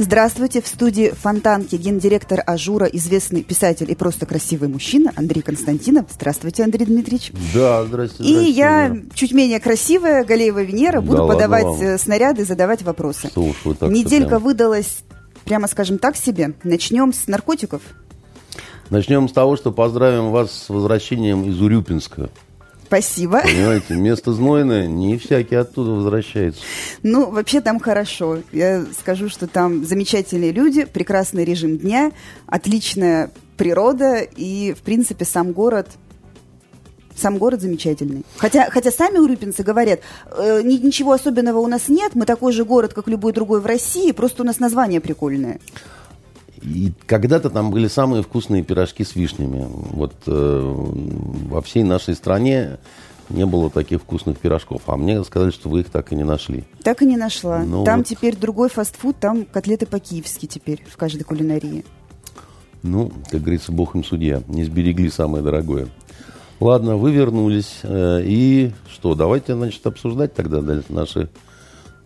Здравствуйте, в студии Фонтанки гендиректор Ажура, известный писатель и просто красивый мужчина Андрей Константинов. Здравствуйте, Андрей Дмитриевич. Да, здравствуйте. И здравствуйте, я Вера. чуть менее красивая, Галеева Венера, буду Да ладно подавать вам. э, снаряды, задавать вопросы. Вы так-то Неделька прям. выдалась, прямо скажем так себе. Начнем с наркотиков. Начнем с того, что поздравим вас с возвращением из Урюпинска. Спасибо. Понимаете, место знойное, не всякий оттуда возвращается. Ну, вообще там хорошо. Я скажу, что там замечательные люди, прекрасный режим дня, отличная природа и, в принципе, сам город сам город замечательный. Хотя, хотя сами урюпинцы говорят, «Э, ни- ничего особенного у нас нет, мы такой же город, как любой другой в России, просто у нас название прикольное. И когда-то там были самые вкусные пирожки с вишнями. Вот э, во всей нашей стране не было таких вкусных пирожков. А мне сказали, что вы их так и не нашли. Так и не нашла. Ну там вот. теперь другой фастфуд, там котлеты по-киевски теперь в каждой кулинарии. Ну, как говорится, бог им судья. Не сберегли самое дорогое. Ладно, вы вернулись. э, И что, давайте, значит, обсуждать тогда наши,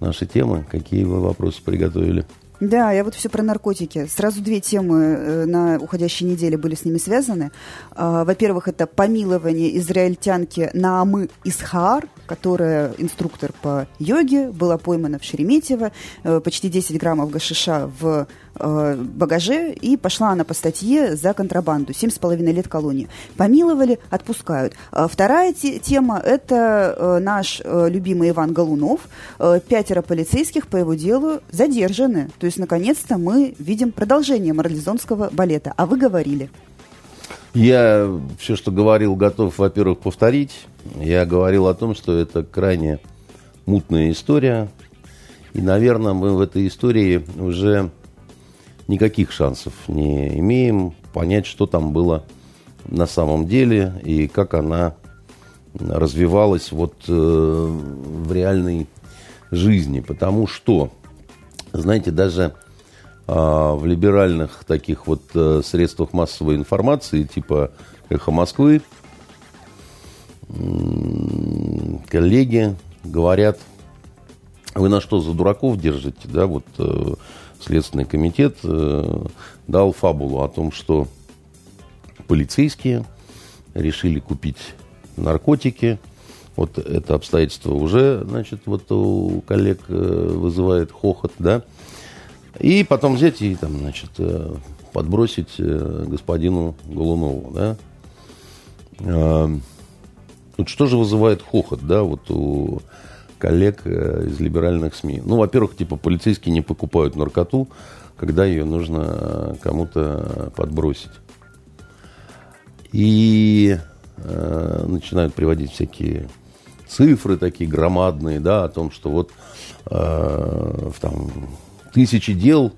наши темы. Какие вы вопросы приготовили? Да, я вот все про наркотики. Сразу две темы э, на уходящей неделе были с ними связаны. А, Во-первых, это помилование израильтянки Наамы Исхаар, которая инструктор по йоге, была поймана в Шереметьево, э, почти 10 граммов гашиша в багаже, и пошла она по статье за контрабанду, 7,5 лет колонии. Помиловали, отпускают. А Вторая те- тема – это э, наш э, любимый Иван Голунов. Э, Пятеро полицейских по его делу задержаны. То есть, наконец-то, мы видим продолжение марлезонского балета. А вы говорили. Я все, что говорил, готов, во-первых, повторить. Я говорил о том, что это крайне мутная история. И, наверное, мы в этой истории уже никаких шансов не имеем понять, что там было на самом деле и как она развивалась вот э, в реальной жизни. Потому что, знаете, даже а, в либеральных таких вот э, средствах массовой информации, типа «Эхо Москвы», коллеги говорят, вы на что, за дураков держите? Да, вот э, Следственный комитет э, дал фабулу о том, что полицейские решили купить наркотики. Вот это обстоятельство уже, значит, вот у коллег э, вызывает хохот, да. И потом взять и там, значит, э, подбросить господину Голунову, да. Вот что же вызывает хохот, да, вот у коллег э, из либеральных СМИ? Ну, во-первых, типа полицейские не покупают наркоту, когда ее нужно э, кому-то подбросить. И э, начинают приводить всякие цифры такие громадные, да, о том, что вот э, в там тысячи дел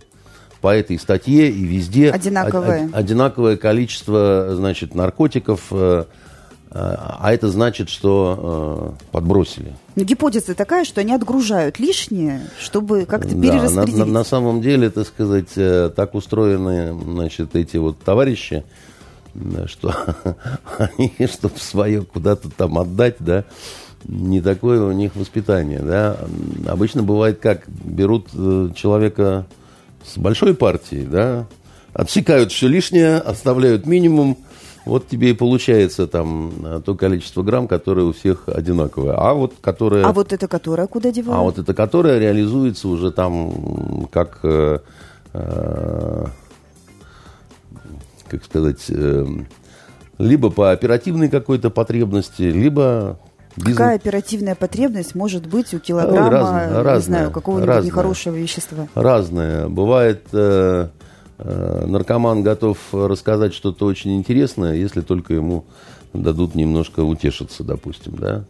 по этой статье и везде Одинаковое. од- од- одинаковое количество, значит, наркотиков, э, а это значит, что э, подбросили. Но гипотеза такая, что они отгружают лишнее, чтобы как-то Да, на, перераспределить. на- на самом деле, так сказать, э, так устроены, значит, эти вот товарищи, да, что они, чтобы свое куда-то там отдать, да, не такое у них воспитание, да. Обычно бывает как, берут э, человека с большой партией, да, отсекают все лишнее, оставляют минимум, вот тебе и получается там э, то количество грамм, которое у всех одинаковое. А вот которое... А вот это которая куда девают? А вот это которая реализуется уже там как, э, э, как сказать, э, либо по оперативной какой-то потребности, либо бизнес- Какая оперативная потребность может быть у килограмма, разная, не разная, знаю, какого-нибудь разная. нехорошего вещества? разное. Бывает, э, наркоман готов рассказать что-то очень интересное, если только ему дадут немножко утешиться, допустим, да.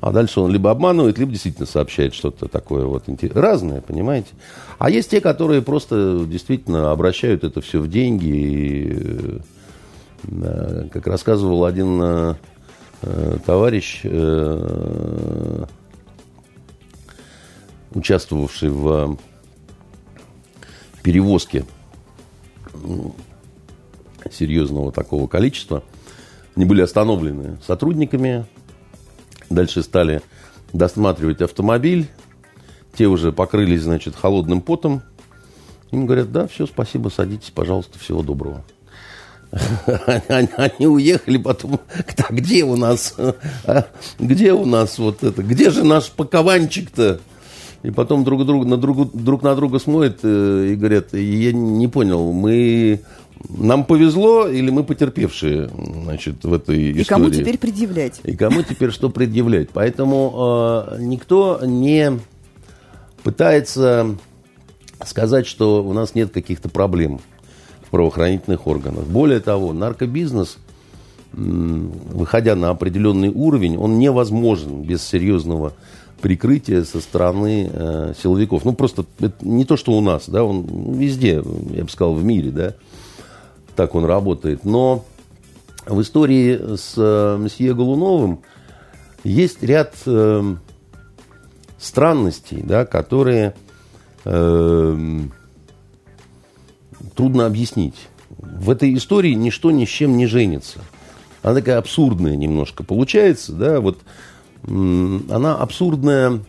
А дальше он либо обманывает, либо действительно сообщает что-то такое вот разное, понимаете? А есть те, которые просто действительно обращают это все в деньги. И, э, как рассказывал один э, э товарищ, э, участвовавший в перевозке серьезного такого количества, они были остановлены сотрудниками Дальше стали досматривать автомобиль. Те уже покрылись, значит, холодным потом. Им говорят, да, все, спасибо, садитесь, пожалуйста, всего доброго. Они уехали потом, где у нас, а, где у нас вот это, где же наш пакованчик-то? И потом друг, друг, на друг, друг на друга смотрят э, и говорят, я не понял, мы нам повезло или мы потерпевшие значит, в этой истории? И кому теперь предъявлять? И кому теперь что предъявлять? Поэтому э, никто не пытается сказать, что у нас нет каких-то проблем в правоохранительных органах. Более того, наркобизнес, выходя на определенный уровень, он невозможен без серьезного прикрытия со стороны э, силовиков. Ну, просто это не то, что у нас, да, он везде, я бы сказал, в мире, да так он работает. Но в истории с э, мсье Голуновым есть ряд э, странностей, да, которые э, трудно объяснить. В этой истории ничто ни с чем не женится. Она такая абсурдная немножко получается, да, вот она абсурдная.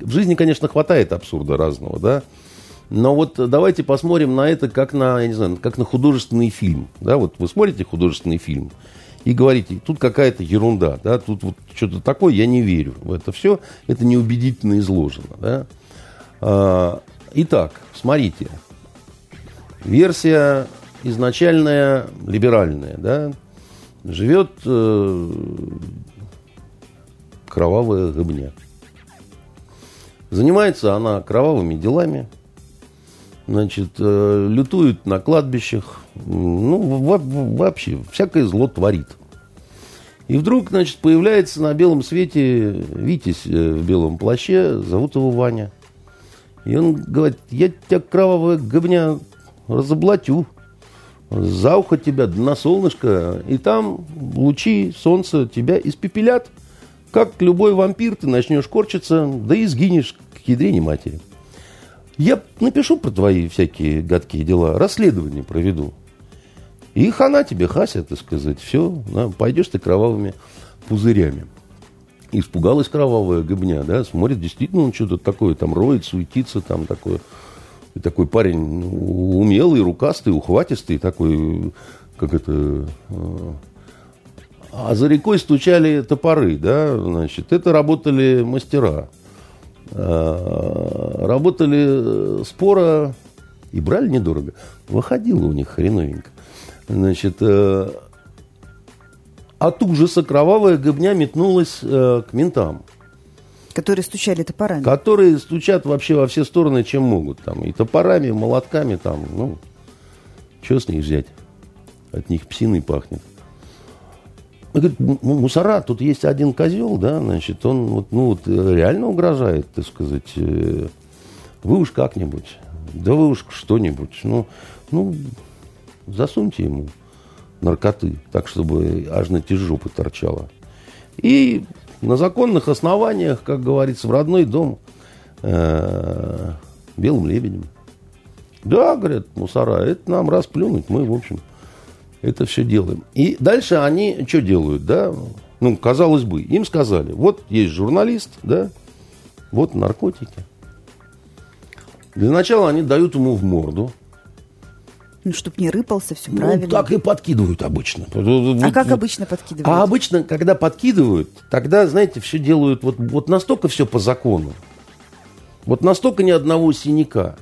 В жизни, конечно, хватает абсурда разного, да, но вот давайте посмотрим на это как на, я не знаю, как на художественный фильм. Да, вот вы смотрите художественный фильм и говорите, тут какая-то ерунда, да, тут вот что-то такое, я не верю в это все, это неубедительно изложено. Да. А, итак, смотрите, версия изначальная либеральная, да, живет э, кровавая гыбня. Занимается она кровавыми делами – значит, э, лютует на кладбищах, ну, вообще, всякое зло творит. И вдруг, значит, появляется на белом свете Витязь э, в белом плаще, зовут его Ваня. И он говорит, я тебя, кровавая говня, разоблачу, за ухо тебя на солнышко, и там лучи солнца тебя испепелят. Как любой вампир, ты начнешь корчиться, да и сгинешь к ядрене матери. Я напишу про твои всякие гадкие дела, расследование проведу. И хана тебе, Хася, так сказать, все, да, пойдешь ты кровавыми пузырями. Испугалась кровавая гыбня, да, смотрит, действительно, он что-то такое там роет, суетится, там такое. И такой парень умелый, рукастый, ухватистый, такой, как это... А, а за рекой стучали топоры, да, значит, это работали мастера. Э, работали э, спора и брали недорого. Выходило у них хреновенько. Значит, э, от ужаса кровавая гыбня метнулась к ментам. Которые стучали топорами. Которые стучат вообще во все стороны, чем могут. Там, и топорами, и молотками. Там, ну, что с них взять? От них псиной пахнет. Он говорит, мусора, тут есть один козел, да, значит, он вот, ну, вот реально угрожает, так сказать. Э, вы уж как-нибудь, да вы уж что-нибудь, ну, ну, засуньте ему наркоты, так, чтобы аж на те жопы торчало. И на законных основаниях, как говорится, в родной дом э, белым лебедем. Да, говорят, мусора, это нам расплюнуть, мы, в общем, это все делаем. И дальше они что делают, да? Ну, казалось бы, им сказали, вот есть журналист, да, вот наркотики. Для начала они дают ему в морду. Ну, чтобы не рыпался, все ну, правильно. так и подкидывают обычно. А вот, как обычно подкидывают? А обычно, когда подкидывают, тогда, знаете, все делают вот, вот настолько все по закону. Вот настолько ни одного синяка.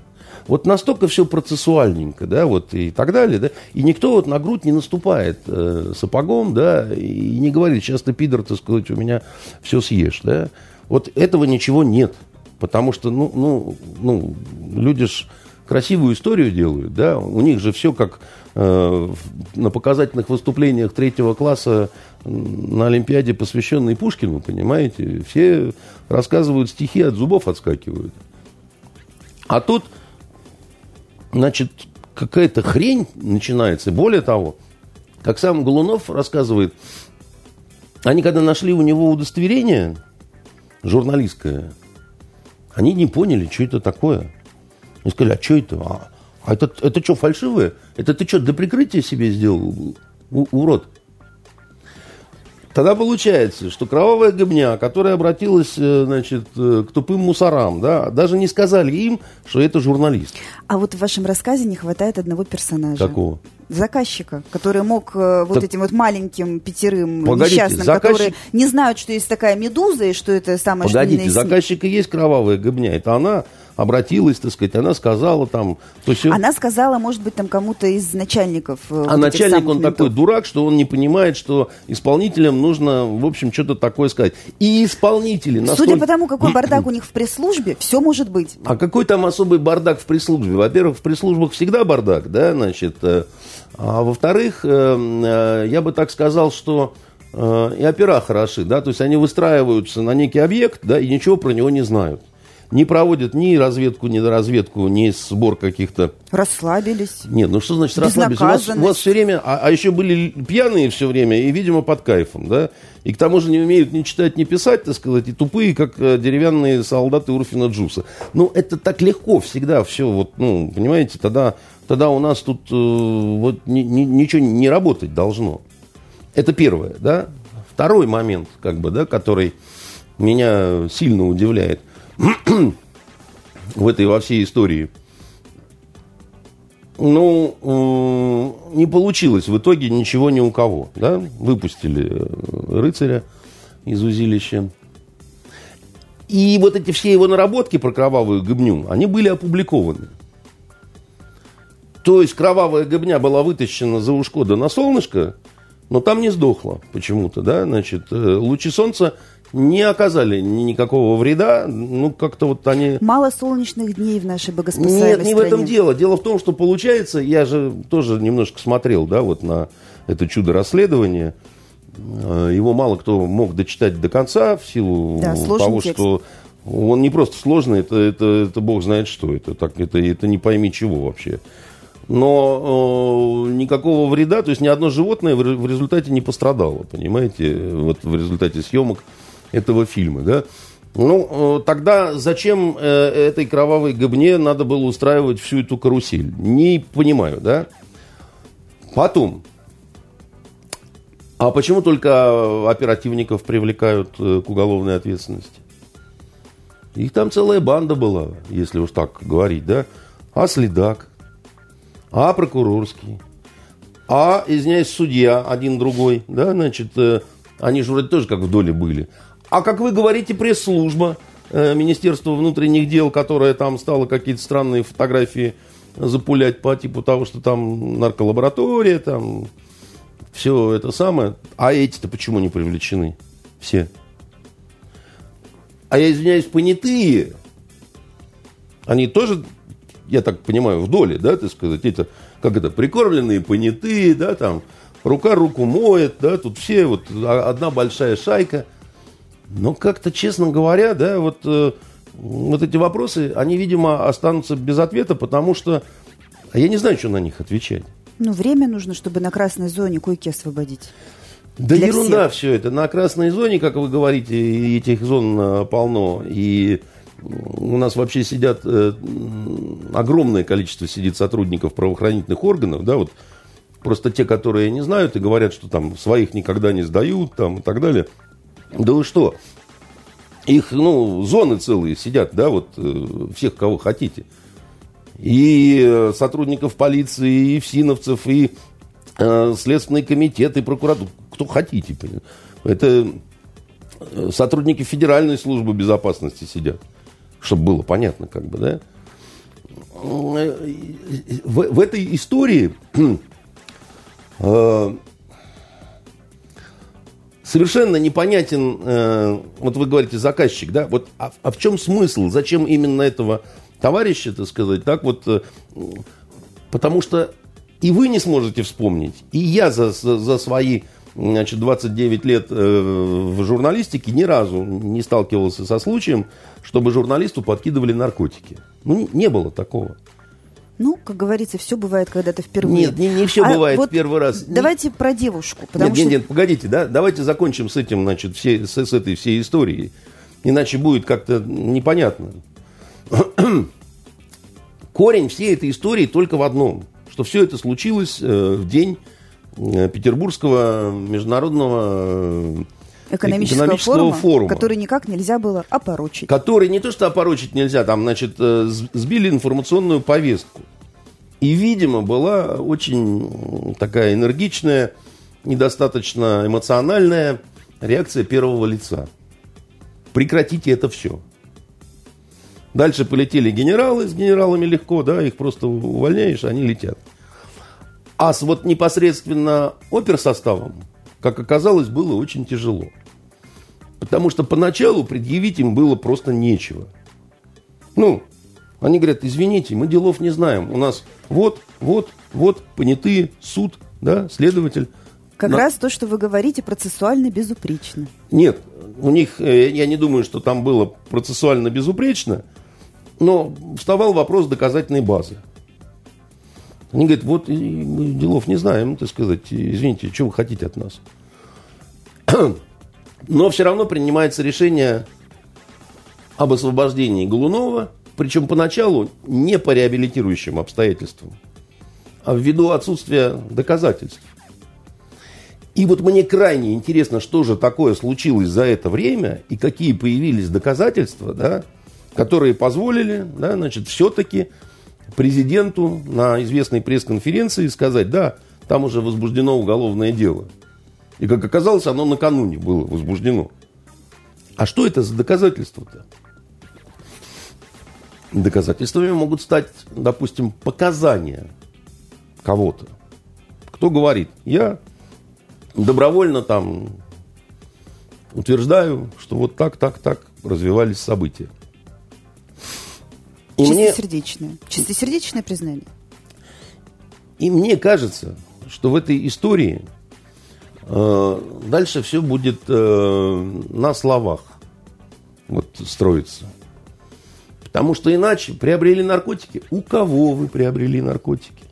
Вот настолько все процессуальненько, да, вот и так далее, да, и никто вот на грудь не наступает э, сапогом, да, и не говорит, сейчас ты пидор, так сказать, у меня все съешь, да. Вот этого ничего нет, потому что, ну, ну, ну люди ж красивую историю делают, да, у них же все как э, на показательных выступлениях третьего класса на Олимпиаде, посвященной Пушкину, понимаете, все рассказывают стихи, от зубов отскакивают. А тут, значит, какая-то хрень начинается. Более того, как сам Голунов рассказывает, они когда нашли у него удостоверение журналистское, они не поняли, что это такое. Они сказали, а что это? А, а это, это что, фальшивое? Это ты что, для прикрытия себе сделал, у, урод? Тогда получается, что кровавая гобня, которая обратилась э, значит, э, к тупым мусорам, да, даже не сказали им, что это журналист. А вот в вашем рассказе не хватает одного персонажа. Какого? заказчика, который мог э, вот так, этим вот маленьким пятерым погодите, несчастным, заказчик... которые не знают, что есть такая медуза и что это самое Погодите, что заказчик и есть кровавая гобня. Это она обратилась, так сказать, она сказала там... То есть, она сказала, может быть, там кому-то из начальников. Э, а вот начальник, он ментов. такой дурак, что он не понимает, что исполнителям нужно, в общем, что-то такое сказать. И исполнители... Настолько... Судя по тому, какой бардак у них в пресс-службе, все может быть. А какой там особый бардак в пресс-службе? Во-первых, в пресс-службах всегда бардак, да, значит... Э, а во-вторых, э, я бы так сказал, что и опера хороши, да, то есть они выстраиваются на некий объект, да, и ничего про него не знают не проводят ни разведку, ни разведку, ни сбор каких-то... Расслабились. Нет, ну что значит расслабились? У вас, у вас все время... А, а еще были пьяные все время и, видимо, под кайфом, да? И к тому же не умеют ни читать, ни писать, так сказать, и тупые, как э, деревянные солдаты Урфина Джуса. Ну, это так легко всегда все, вот, ну, понимаете, тогда, тогда у нас тут э, вот ни, ни, ничего не работать должно. Это первое, да? Второй момент, как бы, да, который меня сильно удивляет – в этой во всей истории. Ну, не получилось в итоге ничего ни у кого. Да? Выпустили э, рыцаря из узилища. И вот эти все его наработки про кровавую гыбню, они были опубликованы. То есть кровавая гыбня была вытащена за ушко да на солнышко, но там не сдохла почему-то, да, значит, э, лучи солнца не оказали никакого вреда. Ну, как-то вот они... Мало солнечных дней в нашей богоспасаемой Нет, не стране. в этом дело. Дело в том, что получается, я же тоже немножко смотрел, да, вот на это чудо расследования. Э, его мало кто мог дочитать до конца в силу да, того, текст. что он не просто сложный, это, это, это бог знает что. Это, так, это, это не пойми чего вообще. Но э, никакого вреда, то есть ни одно животное в, в результате не пострадало, понимаете, вот в результате съемок этого фильма, да. Ну, э, тогда зачем э, этой кровавой гобне надо было устраивать всю эту карусель? Не понимаю, да? Потом. А почему только оперативников привлекают э, к уголовной ответственности? Их там целая банда была, если уж так говорить, да? А следак, а прокурорский, а, извиняюсь, судья один другой, да, значит, они же вроде тоже как в доле были. А как вы говорите, пресс-служба э, Министерства внутренних дел, которая там стала какие-то странные фотографии запулять по типу того, что там нарколаборатория, там все это самое. А эти-то почему не привлечены? Все. А я извиняюсь, понятые, они тоже, я так понимаю, в доле, да, так сказать, это, как это, прикормленные понятые, да, там, рука руку моет, да, тут все, вот одна большая шайка – но как-то, честно говоря, да, вот, э, вот эти вопросы, они, видимо, останутся без ответа, потому что я не знаю, что на них отвечать. Ну, время нужно, чтобы на красной зоне койки освободить. Да Для ерунда всех. все это. На красной зоне, как вы говорите, этих зон э, полно. И у нас вообще сидят э, огромное количество сидит сотрудников правоохранительных органов, да, вот просто те, которые не знают и говорят, что там своих никогда не сдают, там и так далее. Да вы что? Их, ну, зоны целые сидят, да, вот э, всех, кого хотите. И э, сотрудников полиции, и ФСИНовцев, и э, Следственный комитет, и прокуратура. Кто хотите. Это э, сотрудники Федеральной службы безопасности сидят. Чтобы было понятно, как бы, да. В, в этой истории э, совершенно непонятен, э, вот вы говорите, заказчик, да, вот, а, а в чем смысл, зачем именно этого товарища, так сказать, так вот, э, потому что и вы не сможете вспомнить, и я за, за, за свои значит, 29 лет э, в журналистике ни разу не сталкивался со случаем, чтобы журналисту подкидывали наркотики. Ну, не было такого. Ну, как говорится, все бывает когда-то впервые. Нет, не, не все а бывает вот первый раз. Давайте не... про девушку. Потому нет, что... нет, нет, погодите, да, давайте закончим с этим, значит, все, с, с этой всей историей. Иначе будет как-то непонятно. Корень всей этой истории только в одном, что все это случилось э, в день э, Петербургского международного э, экономического, экономического форума, форума, который никак нельзя было опорочить. Который не то что опорочить нельзя, там, значит, сбили информационную повестку. И, видимо, была очень такая энергичная, недостаточно эмоциональная реакция первого лица. Прекратите это все. Дальше полетели генералы, с генералами легко, да, их просто увольняешь, они летят. А с вот непосредственно оперсоставом, как оказалось, было очень тяжело. Потому что поначалу предъявить им было просто нечего. Ну, они говорят, извините, мы делов не знаем. У нас вот, вот, вот, понятые, суд, да, следователь. Как На... раз то, что вы говорите, процессуально безупречно. Нет, у них, э, я не думаю, что там было процессуально безупречно, но вставал вопрос доказательной базы. Они говорят, вот мы делов не знаем, так сказать, извините, что вы хотите от нас? Но все равно принимается решение об освобождении Голунова – причем поначалу не по реабилитирующим обстоятельствам, а ввиду отсутствия доказательств. И вот мне крайне интересно, что же такое случилось за это время и какие появились доказательства, да, которые позволили, да, значит, все-таки президенту на известной пресс-конференции сказать, да, там уже возбуждено уголовное дело. И как оказалось, оно накануне было возбуждено. А что это за доказательства-то? Доказательствами могут стать, допустим, показания кого-то. Кто говорит, я добровольно там утверждаю, что вот так, так, так развивались события. И Чистосердечное. Мне... Чистосердечное признание. И мне кажется, что в этой истории дальше все будет э, на словах вот строиться. Потому что иначе приобрели наркотики. У кого вы приобрели наркотики?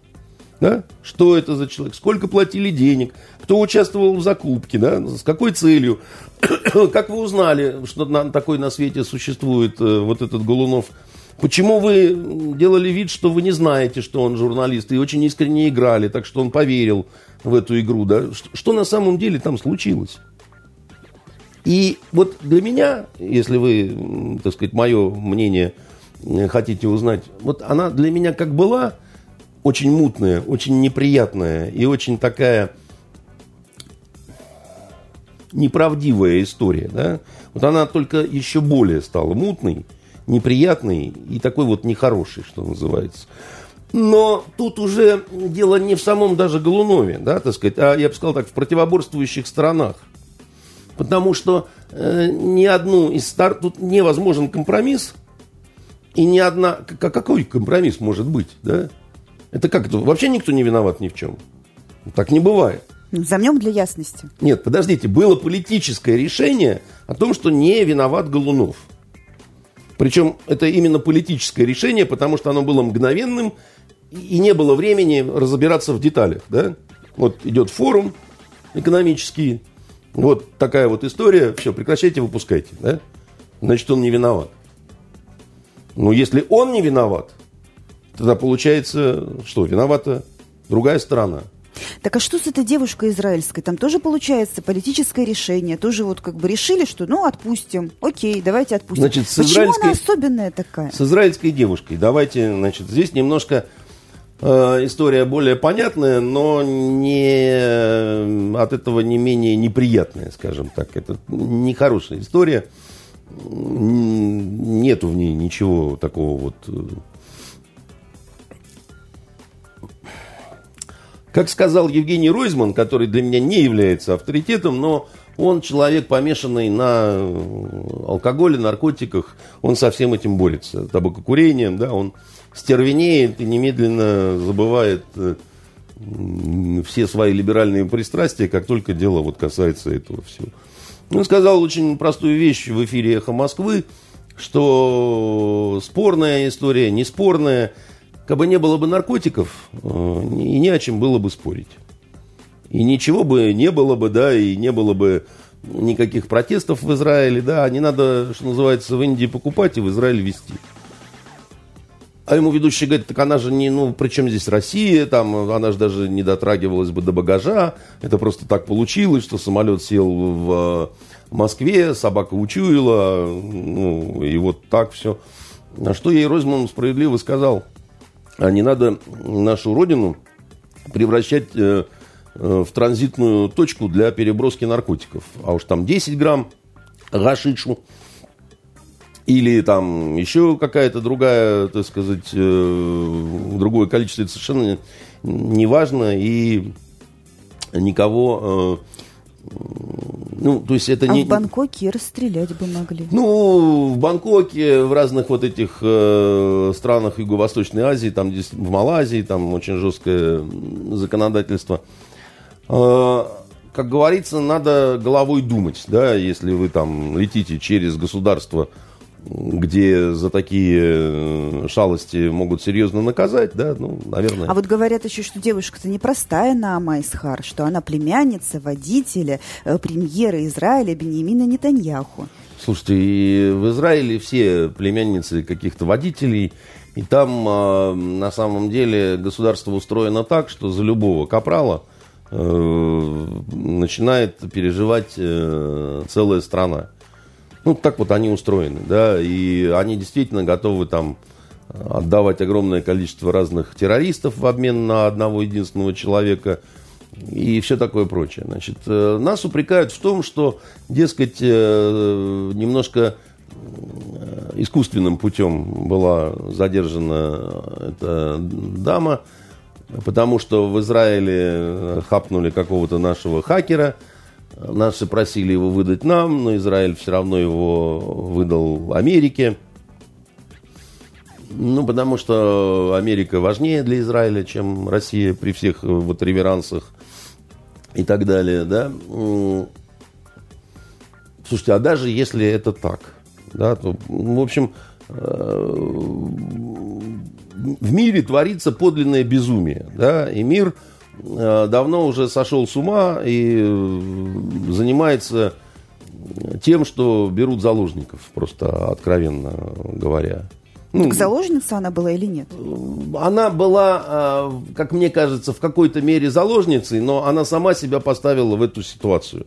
Да? Что это за человек? Сколько платили денег? Кто участвовал в закупке? Да? С какой целью? как вы узнали, что на, такой на свете существует э, вот этот Голунов? Почему вы делали вид, что вы не знаете, что он журналист, и очень искренне играли, так что он поверил в эту игру? Да? Что, на самом деле там случилось? И вот для меня, если вы, так сказать, мое мнение Э, хотите узнать, вот она для меня как была очень мутная, очень неприятная и очень такая неправдивая история, да, вот она только еще более стала мутной, неприятной и такой вот нехорошей, что называется. Но тут уже дело не в самом даже Голунове, да, так сказать, а я бы сказал так, в противоборствующих сторонах. Потому что э, ни одну из стар... Тут невозможен компромисс, и ни одна... Какой компромисс может быть, да? Это как это? Вообще никто не виноват ни в чем. Так не бывает. Замнем для ясности. Нет, подождите. Было политическое решение о том, что не виноват Голунов. Причем это именно политическое решение, потому что оно было мгновенным, и не было времени разбираться в деталях. Да? Вот идет форум экономический, вот такая вот история, все, прекращайте, выпускайте. Да? Значит, он не виноват. Но если он не виноват, тогда получается, что виновата другая сторона. Так а что с этой девушкой израильской? Там тоже получается политическое решение. Тоже вот как бы решили, что ну отпустим. Окей, давайте отпустим. Значит, с Почему израильской... она особенная такая? С израильской девушкой. Давайте, значит, здесь немножко э, история более понятная, но не от этого не менее неприятная, скажем так. Это нехорошая история нету в ней ничего такого вот... как сказал Евгений Ройзман, который для меня не является авторитетом, но Он человек, помешанный на алкоголе, наркотиках, он со всем этим борется. Табакокурением, да, он стервенеет и немедленно забывает все свои либеральные пристрастия, как только дело вот касается этого всего. Он сказал очень простую вещь в эфире «Эхо Москвы», что спорная история, не спорная, как бы не было бы наркотиков, э, и не о чем было бы спорить. И ничего бы не было бы, да, и не было бы никаких протестов в Израиле, да, не надо, что называется, в Индии покупать и в Израиле везти. А ему ведущий говорит, так она же не, ну, при чем здесь Россия, там, она же даже не дотрагивалась бы до багажа, это просто так получилось, что самолет сел в Москве, собака учуяла, ну, и вот так все. На что ей Ройзман справедливо сказал, а не надо нашу родину превращать э, э, в транзитную точку для переброски наркотиков. А уж там 10 грамм гашишу – или там еще какая-то другая, так сказать, э, другое количество, это совершенно не важно и никого... Ну, то есть это а не... в Бангкоке расстрелять бы могли. Ну, в Бангкоке, в разных вот этих э, странах Юго-Восточной Азии, там здесь в Малайзии, там очень жесткое законодательство. Э, как говорится, надо головой думать, да, если вы там летите через государство, где за такие э, шалости могут серьезно наказать, да, ну, наверное. А вот говорят еще, что девушка-то непростая Наама Исхар, что она племянница водителя э, премьера Израиля Беньямина Нетаньяху. Слушайте, и в Израиле все племянницы каких-то водителей, и там э, на самом деле государство устроено так, что за любого капрала э, начинает переживать э, целая страна. Ну, так вот они устроены, да, и они действительно готовы там отдавать огромное количество разных террористов в обмен на одного единственного человека и все такое прочее. Значит, э, нас упрекают в том, что, дескать, э, немножко э, искусственным путем была задержана эта дама, потому что в Израиле хапнули какого-то нашего хакера – Наши просили его выдать нам, но Израиль все равно его выдал Америке. Ну, потому что Америка важнее для Израиля, чем Россия при всех вот реверансах и так далее, да. Слушайте, а даже если это так, да, то, в общем, э, в мире творится подлинное безумие, да, и мир – Э, давно уже сошел с ума и э, занимается тем, что берут заложников, просто откровенно говоря. Ну, так заложница она была или нет? Она была, э, как мне кажется, в какой-то мере заложницей, но она сама себя поставила в эту ситуацию.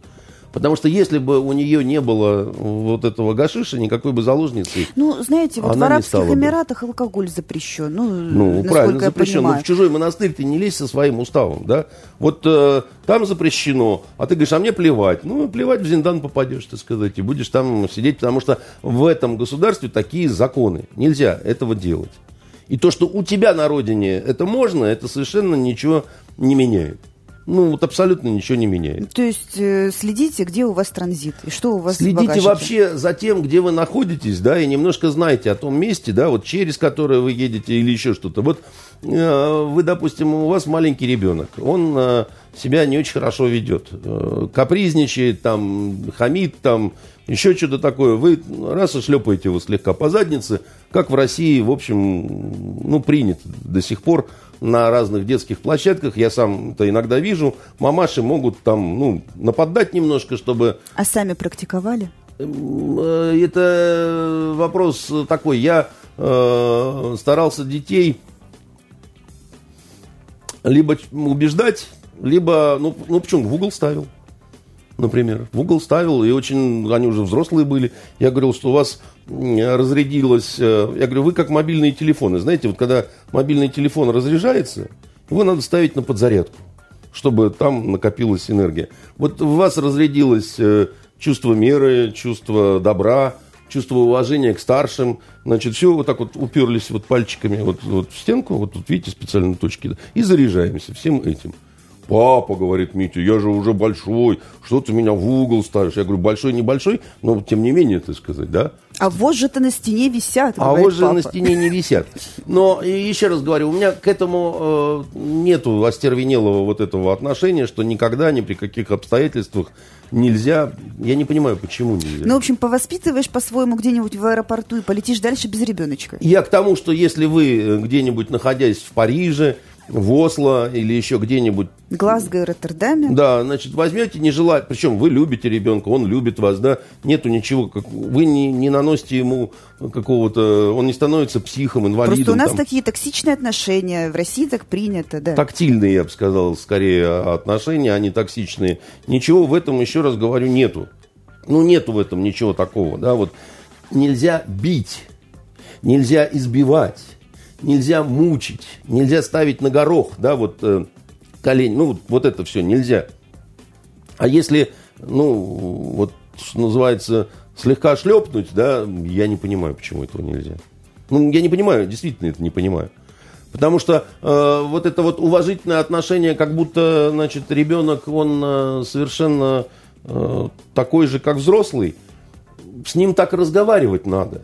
Потому что если бы у нее не было вот этого гашиша, никакой бы заложницы. Ну, знаете, вот в Арабских Эмиратах бы. алкоголь запрещен. Ну, ну правильно, запрещен. Но в чужой монастырь ты не лезь со своим уставом, да? Вот э, там запрещено, а ты говоришь, а мне плевать. Ну, плевать в Зиндан попадешь, так сказать, и будешь там сидеть, потому что в этом государстве такие законы. Нельзя этого делать. И то, что у тебя на родине это можно, это совершенно ничего не меняет ну, вот абсолютно ничего не меняет. То есть э, следите, где у вас транзит и что у вас Следите вообще за тем, где вы находитесь, да, и немножко знаете о том месте, да, вот через которое вы едете или еще что-то. Вот э, вы, допустим, у вас маленький ребенок, он э, себя не очень хорошо ведет, э, капризничает, там, хамит, там, еще что-то такое. Вы раз и шлепаете его слегка по заднице, как в России, в общем, ну, принято до сих пор на разных детских площадках, я сам это иногда вижу, мамаши могут там, ну, нападать немножко, чтобы... А сами практиковали? Э, это вопрос такой. Я э, старался детей либо убеждать, либо, ну, ну почему, в угол ставил например. В угол ставил, и очень, они уже взрослые были. Я говорил, что у вас разрядилось... Э, я говорю, вы как мобильные телефоны. Знаете, вот когда мобильный телефон разряжается, его надо ставить на подзарядку, чтобы там накопилась энергия. Вот у вас разрядилось э, чувство меры, чувство добра, чувство уважения к старшим. Значит, все вот так вот уперлись вот пальчиками вот, вот в стенку, вот тут видите специальные точки, и заряжаемся всем этим. Папа, говорит Митя, я же уже большой, что ты меня в угол ставишь? Я говорю, большой, небольшой, но тем не менее, ты сказать, да? А вожжи-то на стене висят, А вожжи на стене не висят. Но еще раз говорю, у меня к этому э, нету остервенелого вот этого отношения, что никогда, ни при каких обстоятельствах нельзя. Я не понимаю, почему нельзя. Ну, в общем, повоспитываешь по-своему где-нибудь в аэропорту и полетишь дальше без ребеночка. Я к тому, что если вы э, где-нибудь находясь в Париже, в Осло или еще где-нибудь. Глазго и Роттердаме. Да, значит, возьмете, не желая, причем вы любите ребенка, он любит вас, да, нету ничего, как, вы не, не наносите ему какого-то, он не становится психом, инвалидом. Просто у нас там. такие токсичные отношения, в России так принято, да. Тактильные, я бы сказал, скорее отношения, а не токсичные. Ничего в этом, еще раз говорю, нету. Ну, нету в этом ничего такого, да, вот нельзя бить, нельзя избивать нельзя мучить, нельзя ставить на горох, да, вот э, колень, ну, вот это все нельзя. А если, ну, вот, что называется, слегка шлепнуть, да, я не понимаю, почему этого нельзя. Ну, я не понимаю, действительно это не понимаю. Потому что э, вот это вот уважительное отношение, как будто, значит, ребенок, он э, совершенно э, такой же, как взрослый, с ним так разговаривать надо.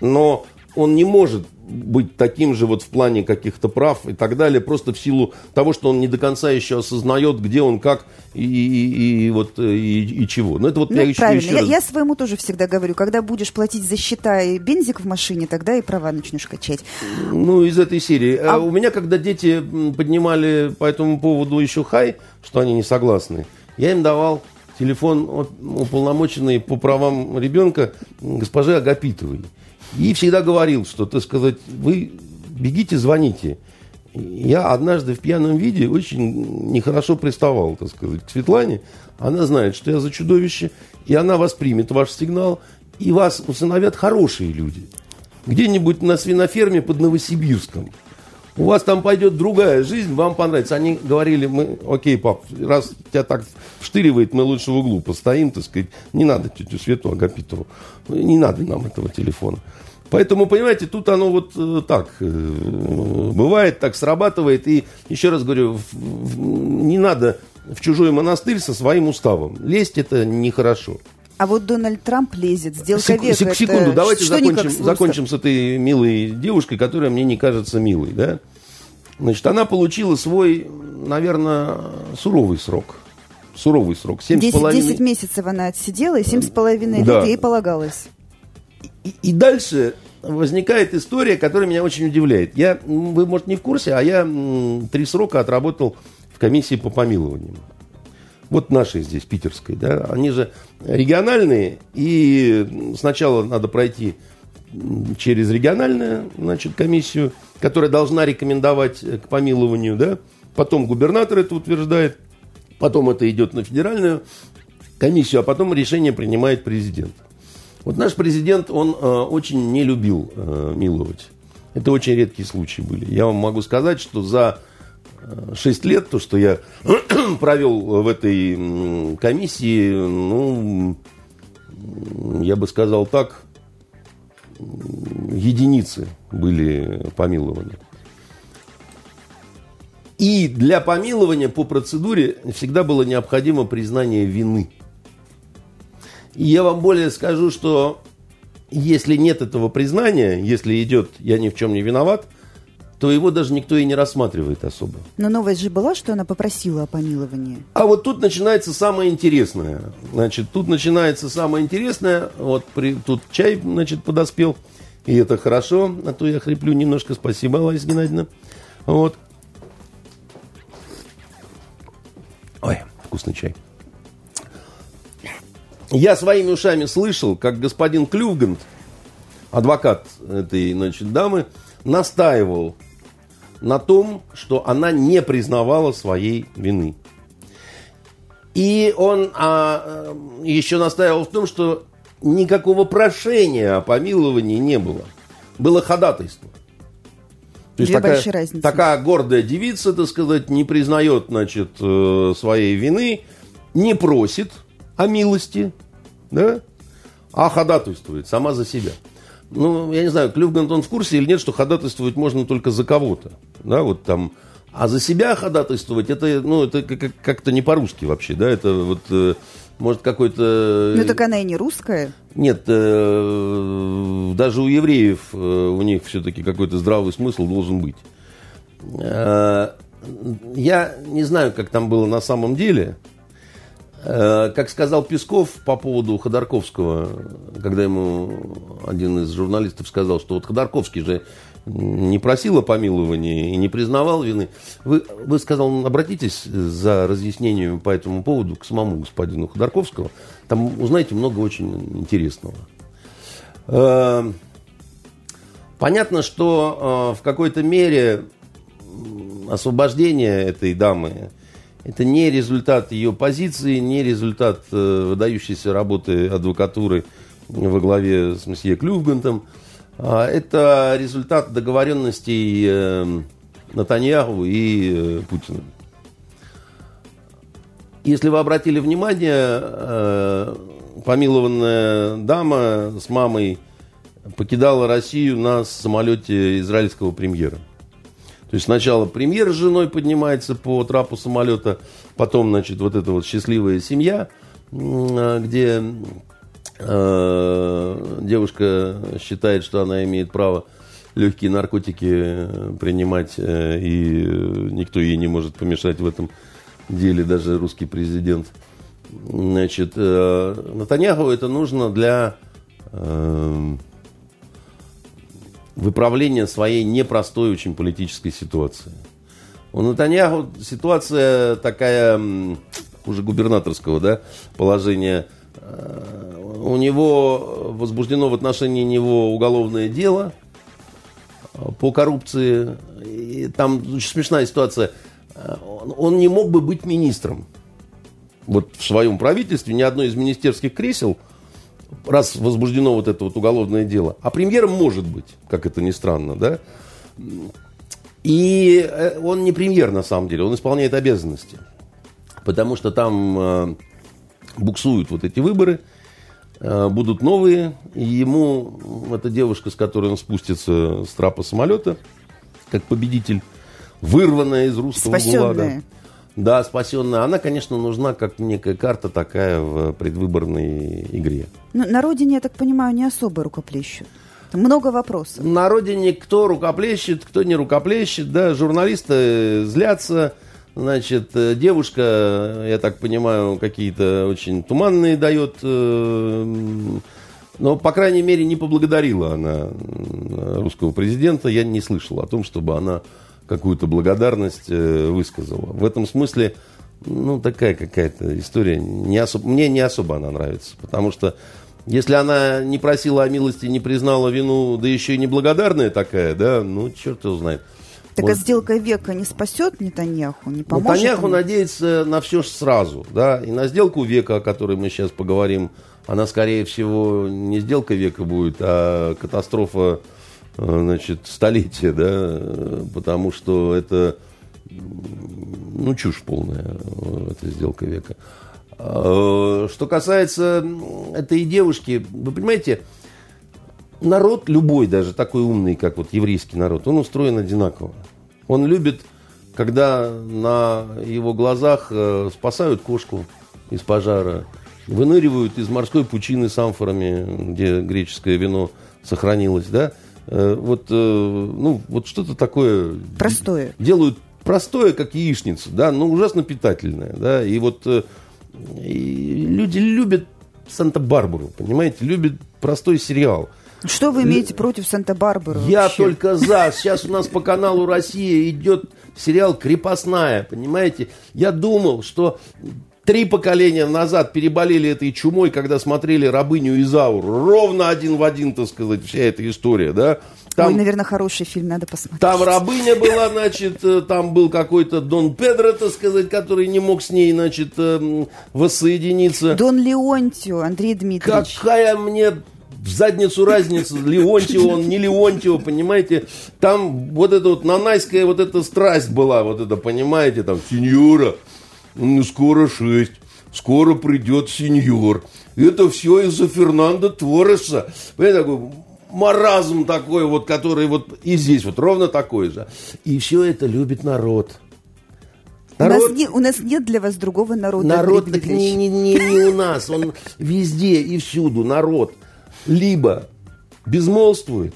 Но он не может быть таким же вот в плане каких-то прав и так далее, просто в силу того, что он не до конца еще осознает, где он, как и, и, и вот и, и чего. Но это вот ну, я еще, правильно. еще я, раз... я своему тоже всегда говорю, когда будешь платить за счета и бензик в машине, тогда и права начнешь качать. Ну, из этой серии. А... У меня, когда дети поднимали по этому поводу еще хай, что они не согласны, я им давал телефон уполномоченный по правам ребенка госпожи Агапитовой. И всегда говорил, что, так сказать, вы бегите, звоните. Я однажды в пьяном виде очень нехорошо приставал, так сказать, к Светлане. Она знает, что я за чудовище, и она воспримет ваш сигнал, и вас усыновят хорошие люди. Где-нибудь на свиноферме под Новосибирском. У вас там пойдет другая жизнь, вам понравится. Они говорили, мы, окей, пап, раз тебя так вштыривает, мы лучше в углу постоим, так сказать. Не надо тетю Свету Агапитову, не надо нам этого телефона. Поэтому, понимаете, тут оно вот э, так э, бывает, так срабатывает. И еще раз говорю, не надо в чужой монастырь со своим уставом. Лезть это нехорошо. А вот Дональд Трамп лезет, сделка Сек, века. Сек, секунду, давайте закончим, закончим с этой милой девушкой, которая мне не кажется милой. Да? Значит, она получила свой, наверное, суровый срок. Суровый срок. 7 10, половиной... 10 месяцев она отсидела, и 7,5 да. лет ей полагалось. И, и дальше возникает история, которая меня очень удивляет. Я, вы, может, не в курсе, а я три срока отработал в комиссии по помилованию. Вот нашей здесь, питерской, да, они же региональные, и сначала надо пройти через региональную, значит, комиссию, которая должна рекомендовать к помилованию, да, потом губернатор это утверждает, потом это идет на федеральную комиссию, а потом решение принимает президент. Вот наш президент, он э, очень не любил э, миловать. Это очень редкие случаи были. Я вам могу сказать, что за 6 лет, то, что я провел в этой комиссии, ну, я бы сказал так, единицы были помилованы. И для помилования по процедуре всегда было необходимо признание вины. И я вам более скажу, что если нет этого признания, если идет «я ни в чем не виноват», то его даже никто и не рассматривает особо. Но новость же была, что она попросила о помиловании. А вот тут начинается самое интересное. Значит, тут начинается самое интересное. Вот при, тут чай, значит, подоспел. И это хорошо, а то я хриплю немножко. Спасибо, Лариса Геннадьевна. Вот. Ой, вкусный чай. Я своими ушами слышал, как господин Клювгант, адвокат этой значит, дамы, настаивал на том, что она не признавала своей вины. И он а, э, еще настаивал в том, что никакого прошения о помиловании не было. Было ходатайство. То есть Две такая, разницы. такая гордая девица, так сказать, не признает, значит, э, своей вины, не просит о милости, да, а ходатайствует сама за себя ну, я не знаю, Клювгант он в курсе или нет, что ходатайствовать можно только за кого-то. Да, вот там. А за себя ходатайствовать, это, ну, это как-то не по-русски вообще, да, это вот, э, может, какой-то... Ну, так она и не русская. Нет, э, даже у евреев, э, у них все-таки какой-то здравый смысл должен быть. Я не знаю, как там было на самом деле, как сказал Песков по поводу Ходорковского, когда ему один из журналистов сказал, что вот Ходорковский же не просил о помиловании и не признавал вины. Вы, вы сказал, обратитесь за разъяснением по этому поводу к самому господину Ходорковскому. Там узнаете много очень интересного. Э, понятно, что э, в какой-то мере освобождение этой дамы это не результат ее позиции, не результат э, выдающейся работы адвокатуры во главе с месье Клювгантом. А, это результат договоренностей э, Натаньяху и э, Путина. Если вы обратили внимание, э, помилованная дама с мамой покидала Россию на самолете израильского премьера. То есть сначала премьер с женой поднимается по трапу самолета, потом, значит, вот эта вот счастливая семья, где Э, девушка считает, что она имеет право легкие наркотики принимать, э, и никто ей не может помешать в этом деле, даже русский президент. Значит, э, Натаньяху это нужно для выправления своей непростой очень политической ситуации. У Натаньяху ситуация такая, уже губернаторского да, положения – у него возбуждено в отношении него уголовное дело по коррупции. И там очень смешная ситуация. Он не мог бы быть министром. Вот в своем правительстве ни одно из министерских кресел, раз возбуждено вот это вот уголовное дело, а премьером может быть, как это ни странно, да? И э, он не премьер на самом деле, он исполняет обязанности. Потому что там э, буксуют вот эти выборы, э, будут новые, и ему, эта девушка, с которой он спустится с трапа самолета, как победитель, вырванная из русского Спасенная. ГУЛАГа. Да, спасенная. Она, конечно, нужна как некая карта такая в предвыборной игре. Но на родине, я так понимаю, не особо рукоплещут. Много вопросов. На родине кто рукоплещет, кто не рукоплещет, да, журналисты злятся, Значит, э, девушка, я так понимаю, какие-то очень туманные дает, э, но, по крайней мере, не поблагодарила она русского президента. Я не слышал о том, чтобы она какую-то благодарность э, высказала. В этом смысле, ну, такая какая-то история. Не особо, мне не особо она нравится, потому что если она не просила о милости, не признала вину, да еще и неблагодарная такая, да, ну, черт его знает. Так вот. а сделка века не спасет Нетаньяху, не поможет? Нетаньяху ему? надеется на все сразу, да, и на сделку века, о которой мы сейчас поговорим, она, скорее всего, не сделка века будет, а катастрофа, значит, столетия, да, потому что это, ну, чушь полная, э, эта сделка века. А, что касается этой девушки, вы понимаете, народ любой, даже такой умный, как вот еврейский народ, он устроен одинаково. Он любит, когда на его глазах э, спасают кошку из пожара, выныривают из морской пучины с амфорами, где греческое вино сохранилось, да, э, вот, э, ну, вот что-то такое... Простое. Делают простое, как яичница, да, но ужасно питательное, да, и вот и люди любят Санта-Барбару, понимаете, любят простой сериал. Что вы имеете против Санта-Барбары? Я вообще? только за. Сейчас у нас по каналу Россия идет сериал «Крепостная», понимаете? Я думал, что три поколения назад переболели этой чумой, когда смотрели «Рабыню Изауру». Ровно один в один, так сказать, вся эта история, да? Там, Ой, наверное, хороший фильм, надо посмотреть. Там рабыня была, значит, э, там был какой-то Дон Педро, так сказать, который не мог с ней, значит, э, воссоединиться. Дон Леонтио, Андрей Дмитриевич. Какая мне в задницу разница, Леонтьева он, не Леонтьева, понимаете, там вот эта вот нанайская вот эта страсть была, вот это, понимаете, там, сеньора, скоро шесть, скоро придет сеньор. Это все из-за Фернандо Тореса. Понимаете, такой маразм такой вот, который вот и здесь вот ровно такой же. И все это любит народ. Народ, у, нас не, у нас нет для вас другого народа. народ так не, не, не, не у нас, он везде и всюду народ либо безмолвствует,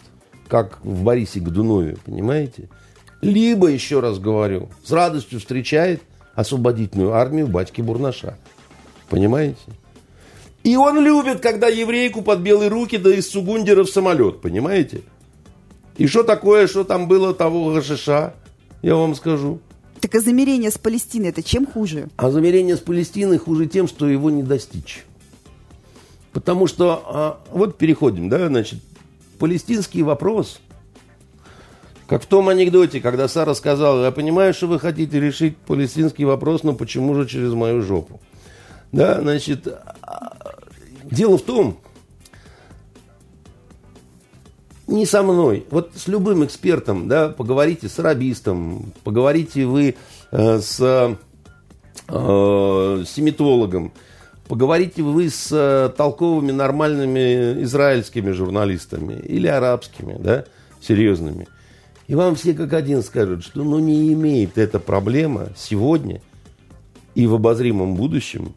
как в Борисе Годунове, понимаете, либо, еще раз говорю, с радостью встречает освободительную армию батьки Бурнаша. Понимаете? И он любит, когда еврейку под белые руки, да из Сугундера в самолет, понимаете? И что такое, что там было того гашиша, я вам скажу. Так а замерение с Палестиной это чем хуже? А замерение с Палестиной хуже тем, что его не достичь. Потому что, а, вот переходим, да, значит, палестинский вопрос, как в том анекдоте, когда Сара сказала, я понимаю, что вы хотите решить палестинский вопрос, но почему же через мою жопу? Да, значит, а, дело в том, не со мной. Вот с любым экспертом, да, поговорите с арабистом, поговорите вы э, с э, семитологом, поговорите вы с э, толковыми, нормальными израильскими журналистами или арабскими, да, серьезными. И вам все как один скажут, что ну, не имеет эта проблема сегодня и в обозримом будущем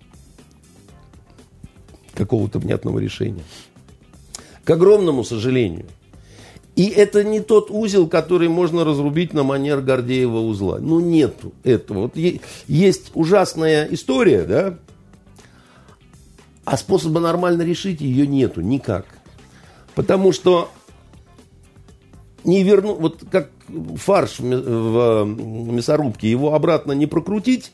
какого-то внятного решения. К огромному сожалению. И это не тот узел, который можно разрубить на манер Гордеева узла. Ну, нету этого. Вот есть ужасная история, да, а способа нормально решить ее нету никак. Потому что не верну, вот как фарш в мясорубке, его обратно не прокрутить,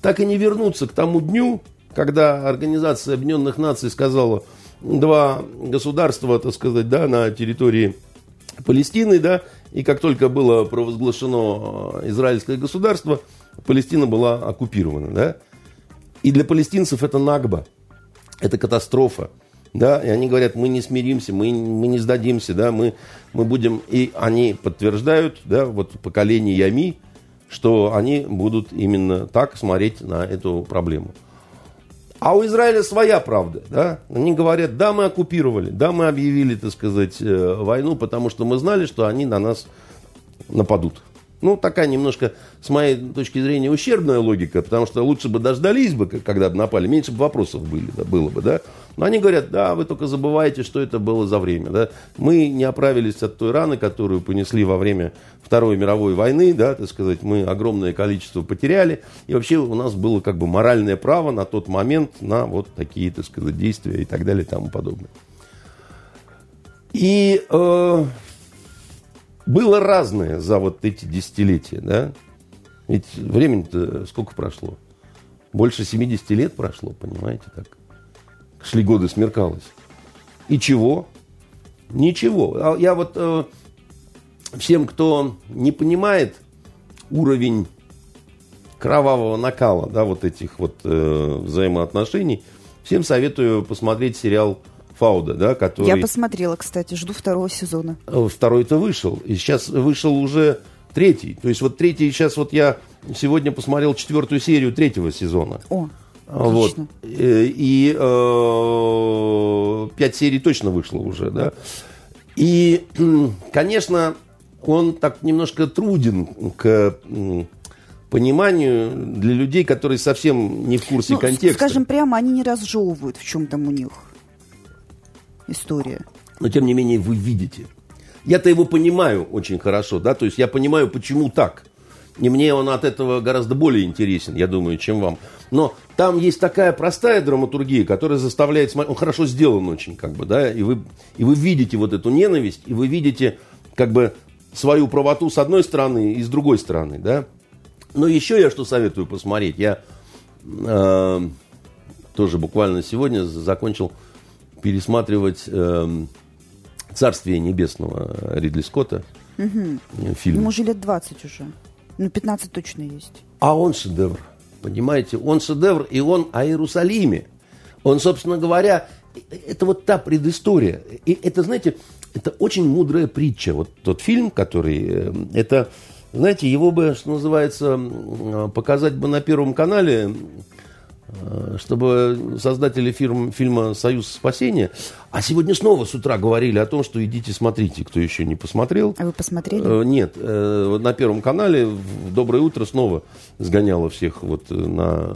так и не вернуться к тому дню, когда Организация Объединенных Наций сказала, два государства, так сказать, да, на территории Палестины, да, и как только было провозглашено э, израильское государство, Палестина была оккупирована, да. И для палестинцев это нагба, это катастрофа, да, и они говорят, мы не смиримся, мы, мы не сдадимся, да, мы, мы будем, и они подтверждают, да, вот поколение Ями, что они будут именно так смотреть на эту проблему. А у Израиля своя правда, да? Они говорят, да, мы оккупировали, да, мы объявили, так сказать, э, войну, потому что мы знали, что они на нас нападут. Ну, такая немножко, с моей точки зрения, ущербная логика, потому что лучше бы дождались бы, когда бы напали, меньше бы вопросов были, да, было бы, да. Но они говорят, да, вы только забываете, что это было за время, да. Мы не оправились от той раны, которую понесли во время Второй мировой войны, да, так сказать, мы огромное количество потеряли, и вообще у нас было как бы моральное право на тот момент на вот такие, так сказать, действия и так далее и тому подобное. И э, было разное за вот эти десятилетия, да? Ведь времени-то сколько прошло? Больше 70 лет прошло, понимаете, так? Шли годы, смеркалось. И чего? Ничего. А Я вот э, всем, кто не понимает уровень кровавого накала, да, вот этих вот э, взаимоотношений, всем советую посмотреть сериал Фауда, да, который... Я посмотрела, кстати, жду второго сезона. Э, Второй-то вышел. И сейчас вышел уже третий. То есть вот третий, сейчас вот я сегодня посмотрел четвертую серию третьего сезона. О, А, Вот. отлично. Э, И э, пять серий точно вышло уже, да. И, конечно, он так немножко труден к пониманию для людей, которые совсем не в курсе Ну, контекста. скажем прямо, они не разжевывают, в чем там у них история. но тем не менее вы видите. Я-то его понимаю очень хорошо, да, то есть я понимаю, почему так. И мне он от этого гораздо более интересен, я думаю, чем вам. Но там есть такая простая драматургия, которая заставляет смотреть, он хорошо сделан очень, как бы, да, и вы, и вы видите вот эту ненависть, и вы видите, как бы, свою правоту с одной стороны и с другой стороны, да. Но еще я что советую посмотреть, я э, тоже буквально сегодня закончил пересматривать эм, «Царствие небесного» Ридли Скотта. э, Фильм. Ему уже лет 20 уже. Ну, 15 точно есть. А он шедевр. Понимаете, он шедевр, и он о Иерусалиме. Он, собственно говоря, э, это вот та предыстория. И это, знаете, это очень мудрая притча. Вот тот фильм, который... э, Это, знаете, его бы, что называется, показать бы на Первом канале Э, чтобы создатели фирм, фильма «Союз спасения», а сегодня снова с утра говорили о том, что идите смотрите, кто еще не посмотрел. А вы посмотрели? Э, нет, э, на Первом канале в «Доброе утро» снова сгоняло всех вот на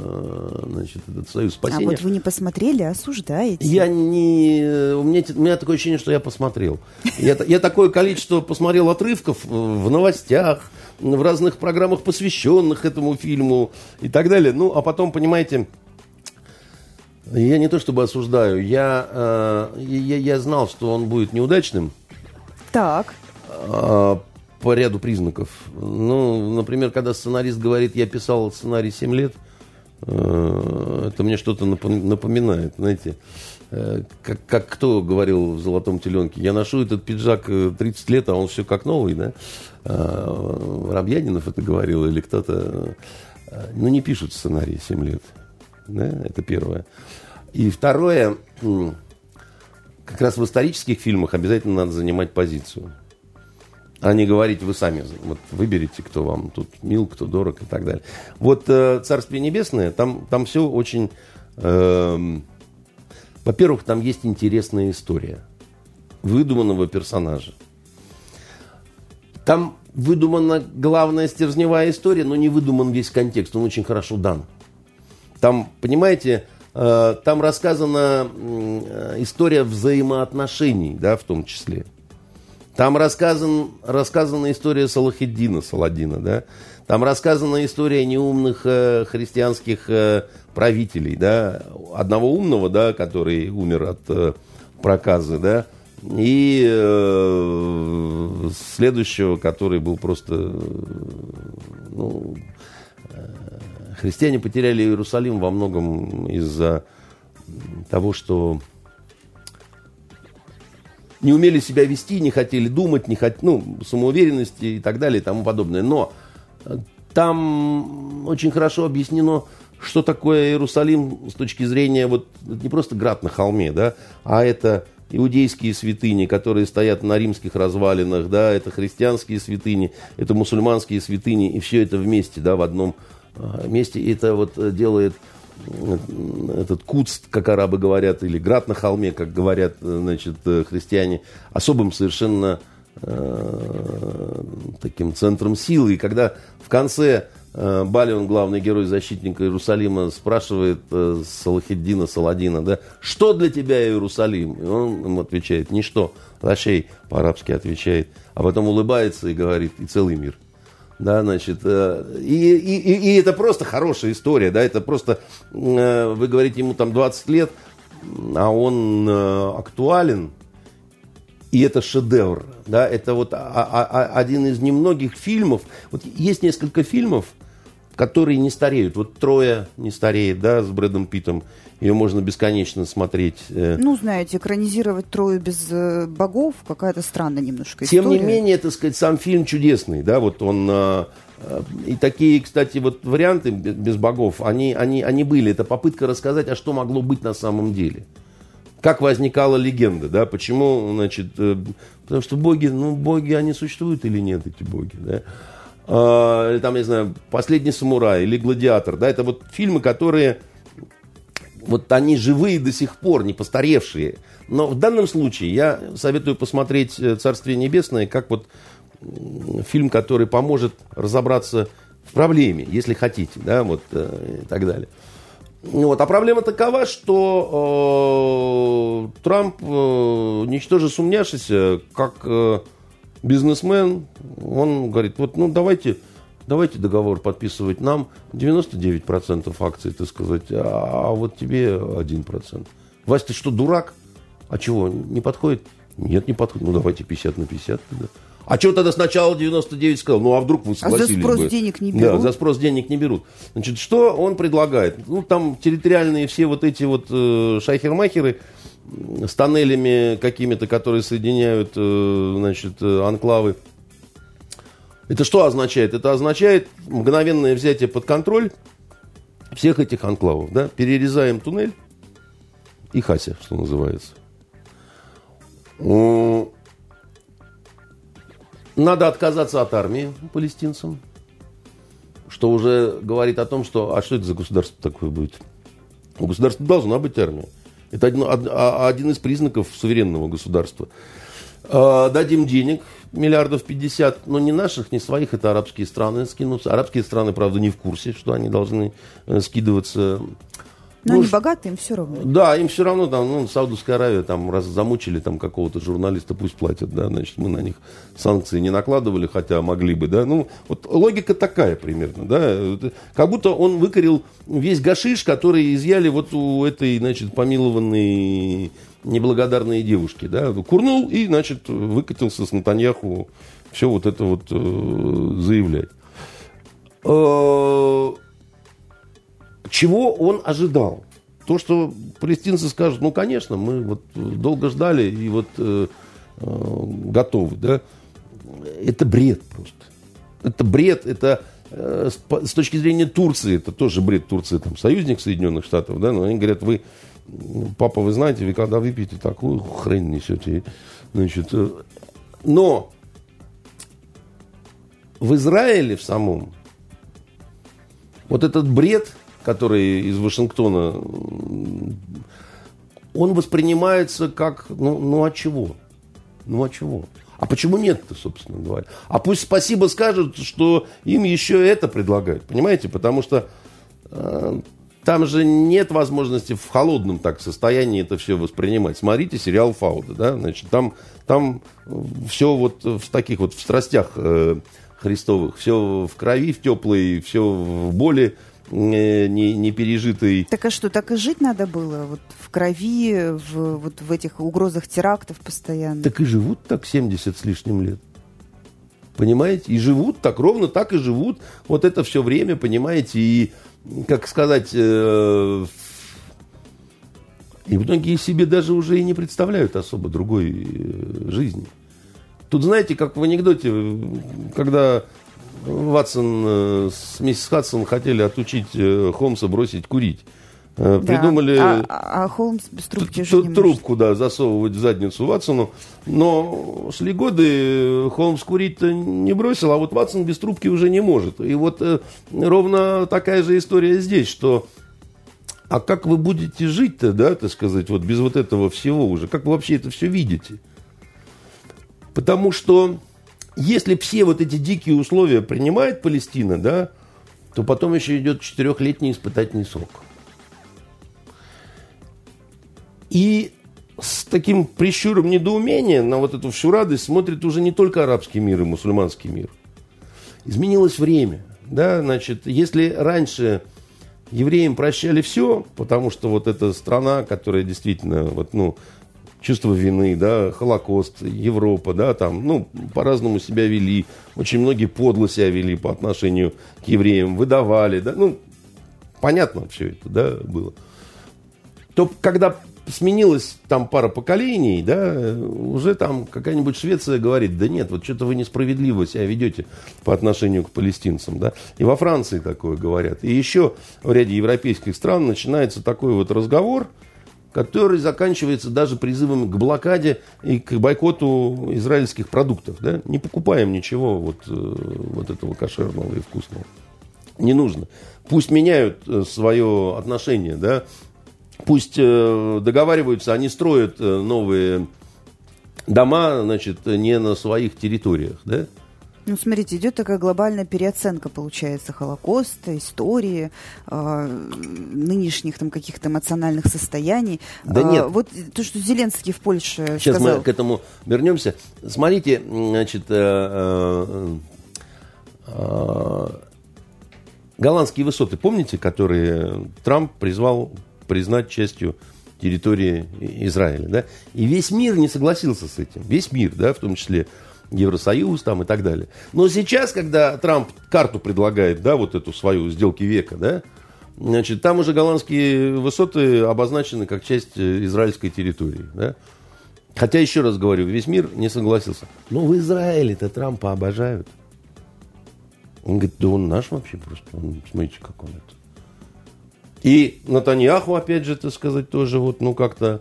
значит, этот «Союз спасения». А вот вы не посмотрели, а осуждаете. Я не... У меня, у меня такое ощущение, что я посмотрел. Я, я такое количество посмотрел отрывков в новостях, в разных программах, посвященных этому фильму и так далее. Ну, а потом, понимаете я не то чтобы осуждаю, я, э, я, я знал, что он будет неудачным. Так. Э, по ряду признаков. Ну, например, когда сценарист говорит, я писал сценарий 7 лет, э, это мне что-то напоминает, знаете. Э, как, как кто говорил в «Золотом теленке», я ношу этот пиджак 30 э, лет, а он все как новый, да? Э, Рабьянинов это говорил или кто-то. Ну, не пишут сценарий 7 лет. Да? Это первое. И второе, как раз в исторических фильмах обязательно надо занимать позицию. А не говорить, вы сами вот выберите, кто вам тут мил, кто дорог и так далее. Вот э, «Царствие небесное», там, там все очень... Э, во-первых, там есть интересная история выдуманного персонажа. Там выдумана главная стержневая история, но не выдуман весь контекст. Он очень хорошо дан. Там, понимаете, э, там рассказана история взаимоотношений, да, в том числе. Там рассказан, рассказана история Салахиддина, Саладина, да. Там рассказана история неумных э, христианских э, правителей, да. Одного умного, да, который умер от э, проказы, да. И э, следующего, который был просто, ну, Христиане потеряли Иерусалим во многом из-за того, что не умели себя вести, не хотели думать, не хот... ну, самоуверенности и так далее и тому подобное. Но э, там очень хорошо объяснено, что такое Иерусалим с точки зрения вот не просто град на холме, да, а это иудейские святыни, которые стоят на римских развалинах, да, это христианские святыни, это мусульманские святыни, и все это вместе, да, в одном месте. И это вот э, делает э, этот куц, как арабы говорят, или град на холме, как говорят э, значит, христиане, особым совершенно э, таким центром силы. И когда в конце э, Балион, главный герой защитника Иерусалима, спрашивает э, Салахиддина Саладина, да, что для тебя Иерусалим? И он ему отвечает, ничто. Лашей по-арабски отвечает, а потом улыбается и говорит, и целый мир. Да, значит, э, и, и, и это просто хорошая история, да, это просто, э, вы говорите, ему там 20 лет, а он э, актуален, и это шедевр, да, это вот а, а, а, один из немногих фильмов, вот есть несколько фильмов, которые не стареют, вот «Трое» не стареет, да, с Брэдом Питтом, ее можно бесконечно смотреть. Э. Ну, знаете, экранизировать «Трою без э, богов» какая-то странная немножко история. Тем не менее, так сказать, сам фильм чудесный, да, вот он... Э, и такие, кстати, вот варианты без богов, они, они, они были. Это попытка рассказать, а что могло быть на самом деле. Как возникала легенда, да, почему, значит, потому что боги, ну, боги, они существуют или нет, эти боги, да. А, там, я знаю, «Последний самурай» или «Гладиатор», да, это вот фильмы, которые вот они живые до сих пор, не постаревшие. Но в данном случае я советую посмотреть э, «Царствие небесное» как вот фильм, который поможет разобраться в проблеме, если хотите, да, вот э, и так далее. Вот. А проблема такова, что э, Трамп, э, ничтоже сумняшися, как э, бизнесмен, он говорит, вот, ну, давайте давайте договор подписывать нам 99% акций, так сказать, а, а вот тебе 1%. Вася, ты что, дурак? А чего, не подходит? Нет, не подходит. Ну, давайте 50 на 50 тогда. А что тогда сначала 99 сказал? Ну, а вдруг вы согласились А за спрос бы? денег не берут? Да, за спрос денег не берут. Значит, что он предлагает? Ну, там территориальные все вот эти вот э, шайхермахеры с тоннелями какими-то, которые соединяют, э, значит, э, анклавы это что означает? Это означает мгновенное взятие под контроль всех этих анклавов. Да? Перерезаем туннель и хася, что называется. Надо отказаться от армии палестинцам, что уже говорит о том, что а что это за государство такое будет? У государства должна быть армия. Это один, а, один из признаков суверенного государства. А, дадим денег, миллиардов 50, но не наших, не своих, это арабские страны скинутся. Арабские страны, правда, не в курсе, что они должны э, скидываться но ну, они богатые, им все равно. Да, им все равно, там, ну, Саудовская Аравия, там, раз замучили там какого-то журналиста, пусть платят, да, значит, мы на них санкции не накладывали, хотя могли бы, да, ну, вот логика такая примерно, да, как будто он выкорил весь гашиш, который изъяли вот у этой, значит, помилованной неблагодарной девушки, да, курнул и, значит, выкатился с Натаньяху все вот это вот э, заявлять. Э, чего он ожидал? То, что палестинцы скажут, ну, конечно, мы вот долго ждали и вот э, э, готовы, да, это бред просто. Это бред, это э, с, с точки зрения Турции, это тоже бред Турции, там, союзник Соединенных Штатов, да, но они говорят, вы, папа, вы знаете, вы когда выпьете такую хрень несете, значит, э, но в Израиле в самом вот этот бред – который из Вашингтона, он воспринимается как, ну, ну а чего? Ну а чего? А почему нет-то, собственно говоря? А пусть спасибо скажут, что им еще это предлагают, понимаете? Потому что э, там же нет возможности в холодном так состоянии это все воспринимать. Смотрите сериал Фауда, да, значит, там, там все вот в таких вот в страстях э, христовых, все в крови, в теплой, все в боли, не, не пережитый. Так а что, так и жить надо было? Вот в крови, в, вот в этих угрозах терактов постоянно? Так и живут так 70 с лишним лет. Понимаете? И живут так, ровно так и живут. Вот это все время, понимаете? И, как сказать, э, и многие себе даже уже и не представляют особо другой э, жизни. Тут, знаете, как в анекдоте, когда Ватсон э, с миссис Хадсон хотели отучить э, Холмса бросить курить. Э, да. Придумали а, а Холмс без трубки уже не трубку, может. да, засовывать в задницу Ватсону. Но шли годы, Холмс курить-то не бросил, а вот Ватсон без трубки уже не может. И вот э, ровно такая же история здесь, что а как вы будете жить-то, да, так сказать, вот без вот этого всего уже? Как вы вообще это все видите? Потому что если все вот эти дикие условия принимает Палестина, да, то потом еще идет четырехлетний испытательный срок. И с таким прищуром недоумения на вот эту всю радость смотрит уже не только арабский мир и мусульманский мир. Изменилось время. Да, значит, если раньше евреям прощали все, потому что вот эта страна, которая действительно вот, ну, чувство вины, да, Холокост, Европа, да, там, ну, по-разному себя вели, очень многие подло себя вели по отношению к евреям, выдавали, да, ну, понятно все это, да, было. То, когда сменилась там пара поколений, да, уже там какая-нибудь Швеция говорит, да нет, вот что-то вы несправедливо себя ведете по отношению к палестинцам, да. И во Франции такое говорят. И еще в ряде европейских стран начинается такой вот разговор – который заканчивается даже призывом к блокаде и к бойкоту израильских продуктов. Да? Не покупаем ничего вот, э, вот этого кошерного и вкусного. Не нужно. Пусть меняют э, свое отношение, да? пусть э, договариваются, они строят новые дома, значит, не на своих территориях, да? Ну, смотрите, идет такая глобальная переоценка, получается, Холокоста, истории, э, нынешних там каких-то эмоциональных состояний. Да нет. А, вот то, что Зеленский в Польше Сейчас сказал. мы к этому вернемся. Смотрите, значит, э, э, э, голландские высоты, помните, которые Трамп призвал признать частью территории Израиля, да? И весь мир не согласился с этим. Весь мир, да, в том числе Евросоюз там и так далее. Но сейчас, когда Трамп карту предлагает, да, вот эту свою сделки века, да, значит, там уже голландские высоты обозначены как часть э, израильской территории, да. Хотя, еще раз говорю, весь мир не согласился. Но в Израиле-то Трампа обожают. Он говорит, да он наш вообще просто. Он, смотрите, как он это. И Натаньяху, опять же, так сказать, тоже вот, ну, как-то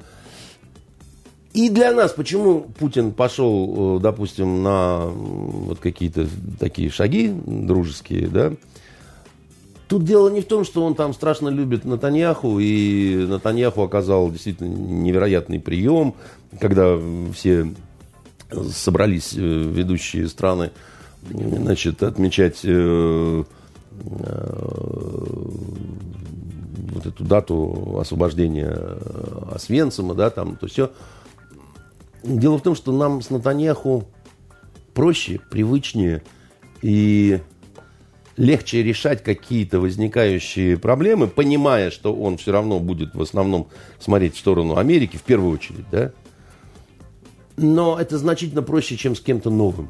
и для нас, почему Путин пошел, э, допустим, на вот какие-то такие шаги дружеские, да, Тут дело не в том, что он там страшно любит Натаньяху, и Натаньяху оказал действительно невероятный прием, когда все собрались э, ведущие страны значит, отмечать э, э, вот эту дату освобождения Освенцима, да, там, то все. Дело в том, что нам с Натаньяху проще, привычнее и легче решать какие-то возникающие проблемы, понимая, что он все равно будет в основном смотреть в сторону Америки в первую очередь, да. Но это значительно проще, чем с кем-то новым.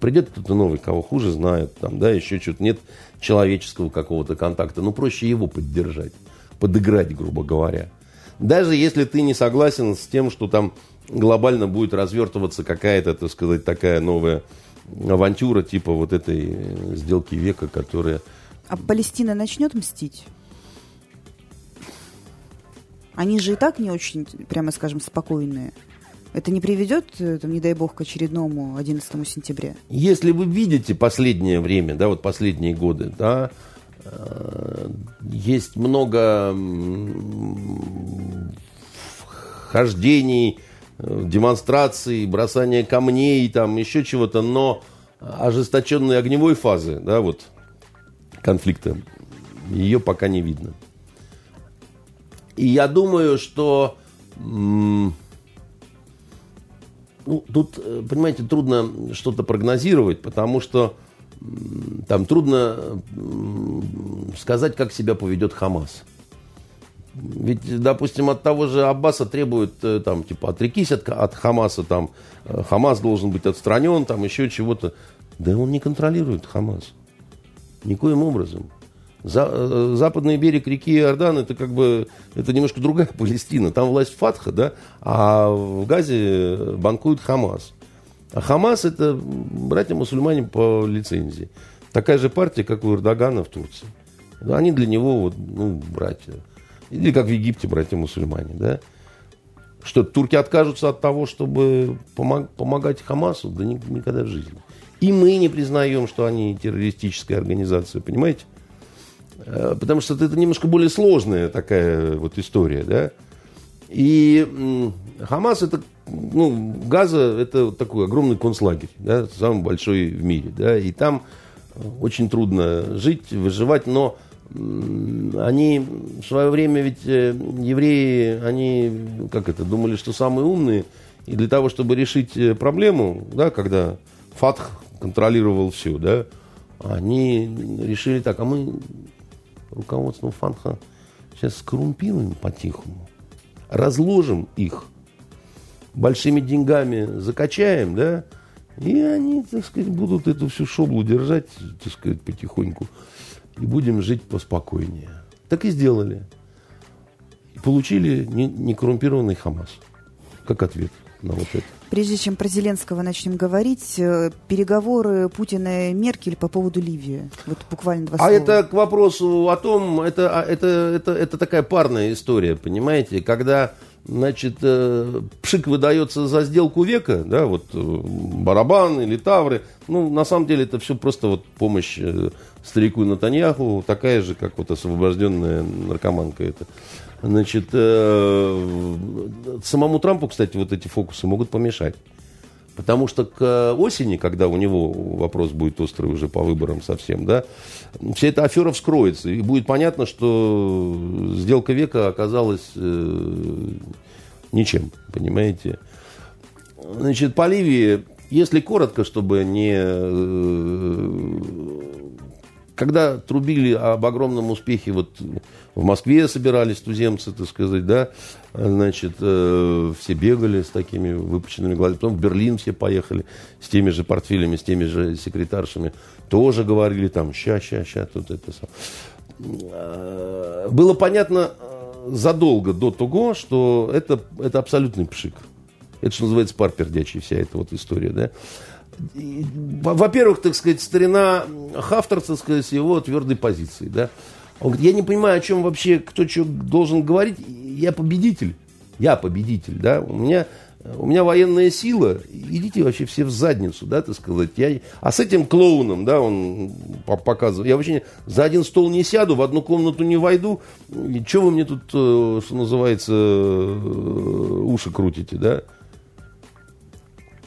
Придет кто-то новый, кого хуже знают, там, да, еще что-то нет человеческого какого-то контакта. Ну, проще его поддержать, подыграть, грубо говоря. Даже если ты не согласен с тем, что там глобально будет развертываться какая-то, так сказать, такая новая авантюра типа вот этой э, сделки века, которая... А Палестина начнет мстить? Они же и так не очень, прямо скажем, спокойные. Это не приведет, э, там, не дай бог, к очередному 11 сентября? Если вы видите последнее время, да, вот последние годы, да, есть много хождений, демонстраций, бросания камней, там еще чего-то, но ожесточенной огневой фазы, да, вот конфликта, ее пока не видно. И я думаю, что ну, тут, э, понимаете, трудно что-то прогнозировать, потому что там трудно сказать, как себя поведет Хамас. Ведь, допустим, от того же Аббаса требуют, э, там, типа, отрекись от, от Хамаса, там, э, Хамас должен быть отстранен, там, еще чего-то. Да он не контролирует Хамас. Никоим образом. За, э, западный берег реки Иордан это как бы это немножко другая Палестина. Там власть Фатха, да, а в Газе банкует Хамас. А Хамас это братья-мусульмане по лицензии. Такая же партия, как у Эрдогана в Турции. Они для него вот, ну, братья. Или как в Египте братья-мусульмане, да. Что, турки откажутся от того, чтобы помог, помогать Хамасу? Да никогда в жизни. И мы не признаем, что они террористическая организация, понимаете? Э, потому что это немножко более сложная такая вот история, да. И Хамас это, ну, Газа это такой огромный концлагерь, да, самый большой в мире, да, и там очень трудно жить, выживать, но они в свое время ведь э, евреи, они, как это, думали, что самые умные, и для того, чтобы решить э, проблему, да, когда Фатх контролировал все, да, они решили так, а мы руководством Фанха сейчас скоррумпируем по-тихому, разложим их, большими деньгами закачаем, да, и они, так сказать, будут эту всю шоблу держать, так сказать, потихоньку, и будем жить поспокойнее. Так и сделали. И получили некоррумпированный Хамас, как ответ на вот это. Прежде чем про Зеленского начнем говорить, э, переговоры Путина и Меркель по поводу Ливии. Вот буквально два а слова. А это к вопросу о том, это, а, это, это, это такая парная история, понимаете, когда значит, э, пшик выдается за сделку века, да, вот э, барабан или тавры, ну, на самом деле это все просто вот помощь старику Натаньяху, такая же, как вот освобожденная наркоманка это. Значит, э, самому Трампу, кстати, вот эти фокусы могут помешать. Потому что к осени, когда у него вопрос будет острый уже по выборам совсем, да, вся эта афера вскроется. И будет понятно, что сделка века оказалась э, ничем, понимаете. Значит, по Ливии, если коротко, чтобы не э, когда трубили об огромном успехе, вот в Москве собирались туземцы, так сказать, да, значит, э, все бегали с такими выпученными глазами, потом в Берлин все поехали с теми же портфелями, с теми же секретаршами, тоже говорили там, ща, ща, ща, тут это э, Было понятно э, задолго до того, что это, это абсолютный пшик. Это, что называется, пар пердячий, вся эта вот история, да во-первых, так сказать, старина Хафтер, так сказать, его твердой позиции, да. Он говорит, я не понимаю, о чем вообще кто что должен говорить. Я победитель. Я победитель, да. У меня у меня военная сила, идите вообще все в задницу, да, так сказать. Я, а с этим клоуном, да, он показывает, я вообще за один стол не сяду, в одну комнату не войду, что вы мне тут, э, что называется, э, уши крутите, да?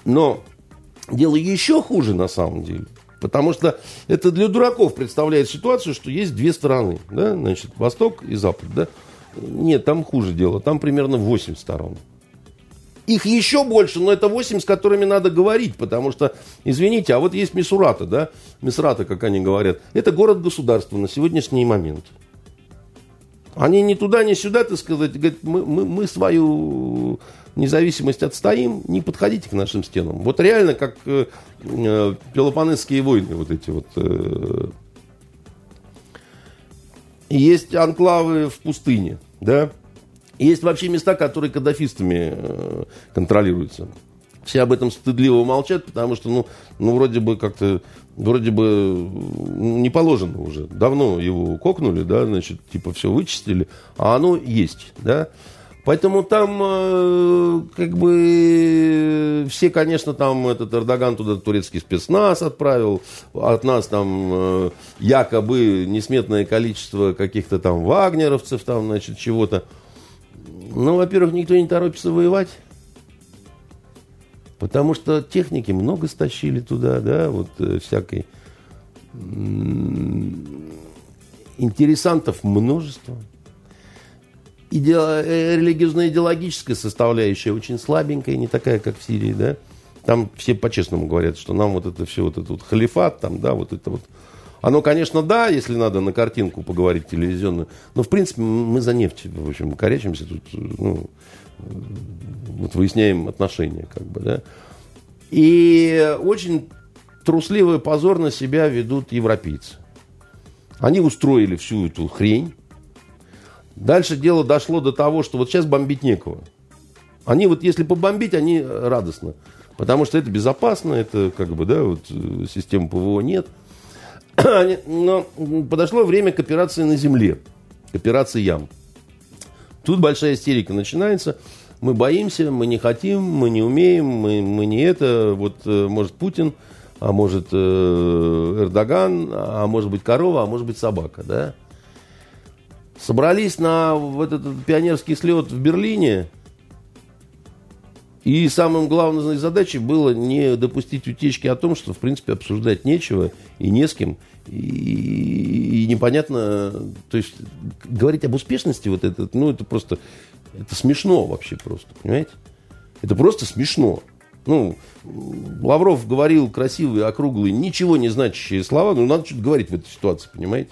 Но дело еще хуже на самом деле. Потому что это для дураков представляет ситуацию, что есть две стороны, да, значит, Восток и Запад, да. Нет, там хуже дело, там примерно 8 сторон. Их еще больше, но это 8, с которыми надо говорить, потому что, извините, а вот есть Мисурата, да, Мисрата, как они говорят, это город-государство на сегодняшний момент. Они ни туда, ни сюда, так сказать, говорят, мы, мы, мы свою независимость отстоим, не подходите к нашим стенам. Вот реально, как э, э, Пелопонесские войны, вот эти вот. Э, есть анклавы в пустыне, да, есть вообще места, которые каддафистами э, контролируются. Все об этом стыдливо молчат, потому что, ну, ну вроде бы как-то, вроде бы ну, не положено уже. Давно его кокнули, да, значит, типа все вычистили, а оно есть, да. Поэтому там, э, как бы, все, конечно, там этот Эрдоган туда турецкий спецназ отправил, от нас там э, якобы несметное количество каких-то там вагнеровцев, там, значит, чего-то. Ну, во-первых, никто не торопится воевать. Потому что техники много стащили туда, да, вот э, всякой. Интересантов множество. Иде... Э, религиозно-идеологическая составляющая очень слабенькая, не такая, как в Сирии, да. Там все по-честному говорят, что нам вот это все, вот этот вот халифат, там, да, вот это вот оно, конечно, да, если надо на картинку поговорить телевизионную, но, в принципе, мы за нефть, в общем, корячимся тут, ну, вот выясняем отношения, как бы, да. И очень трусливо и позорно себя ведут европейцы. Они устроили всю эту хрень. Дальше дело дошло до того, что вот сейчас бомбить некого. Они вот, если побомбить, они радостно. Потому что это безопасно, это как бы, да, вот э, системы ПВО нет – Но подошло время к операции на земле, к операции ям. Тут большая истерика начинается. Мы боимся, мы не хотим, мы не умеем, мы, мы не это. Вот э, может Путин, а может э, Эрдоган, а может быть корова, а может быть собака, да? Собрались на вот этот пионерский слет в Берлине, и самым главной задачей было не допустить утечки о том, что, в принципе, обсуждать нечего и не с кем. И, и непонятно, то есть говорить об успешности вот это, ну, это просто, это смешно вообще просто, понимаете? Это просто смешно. Ну, Лавров говорил красивые, округлые, ничего не значащие слова, но надо что-то говорить в этой ситуации, понимаете?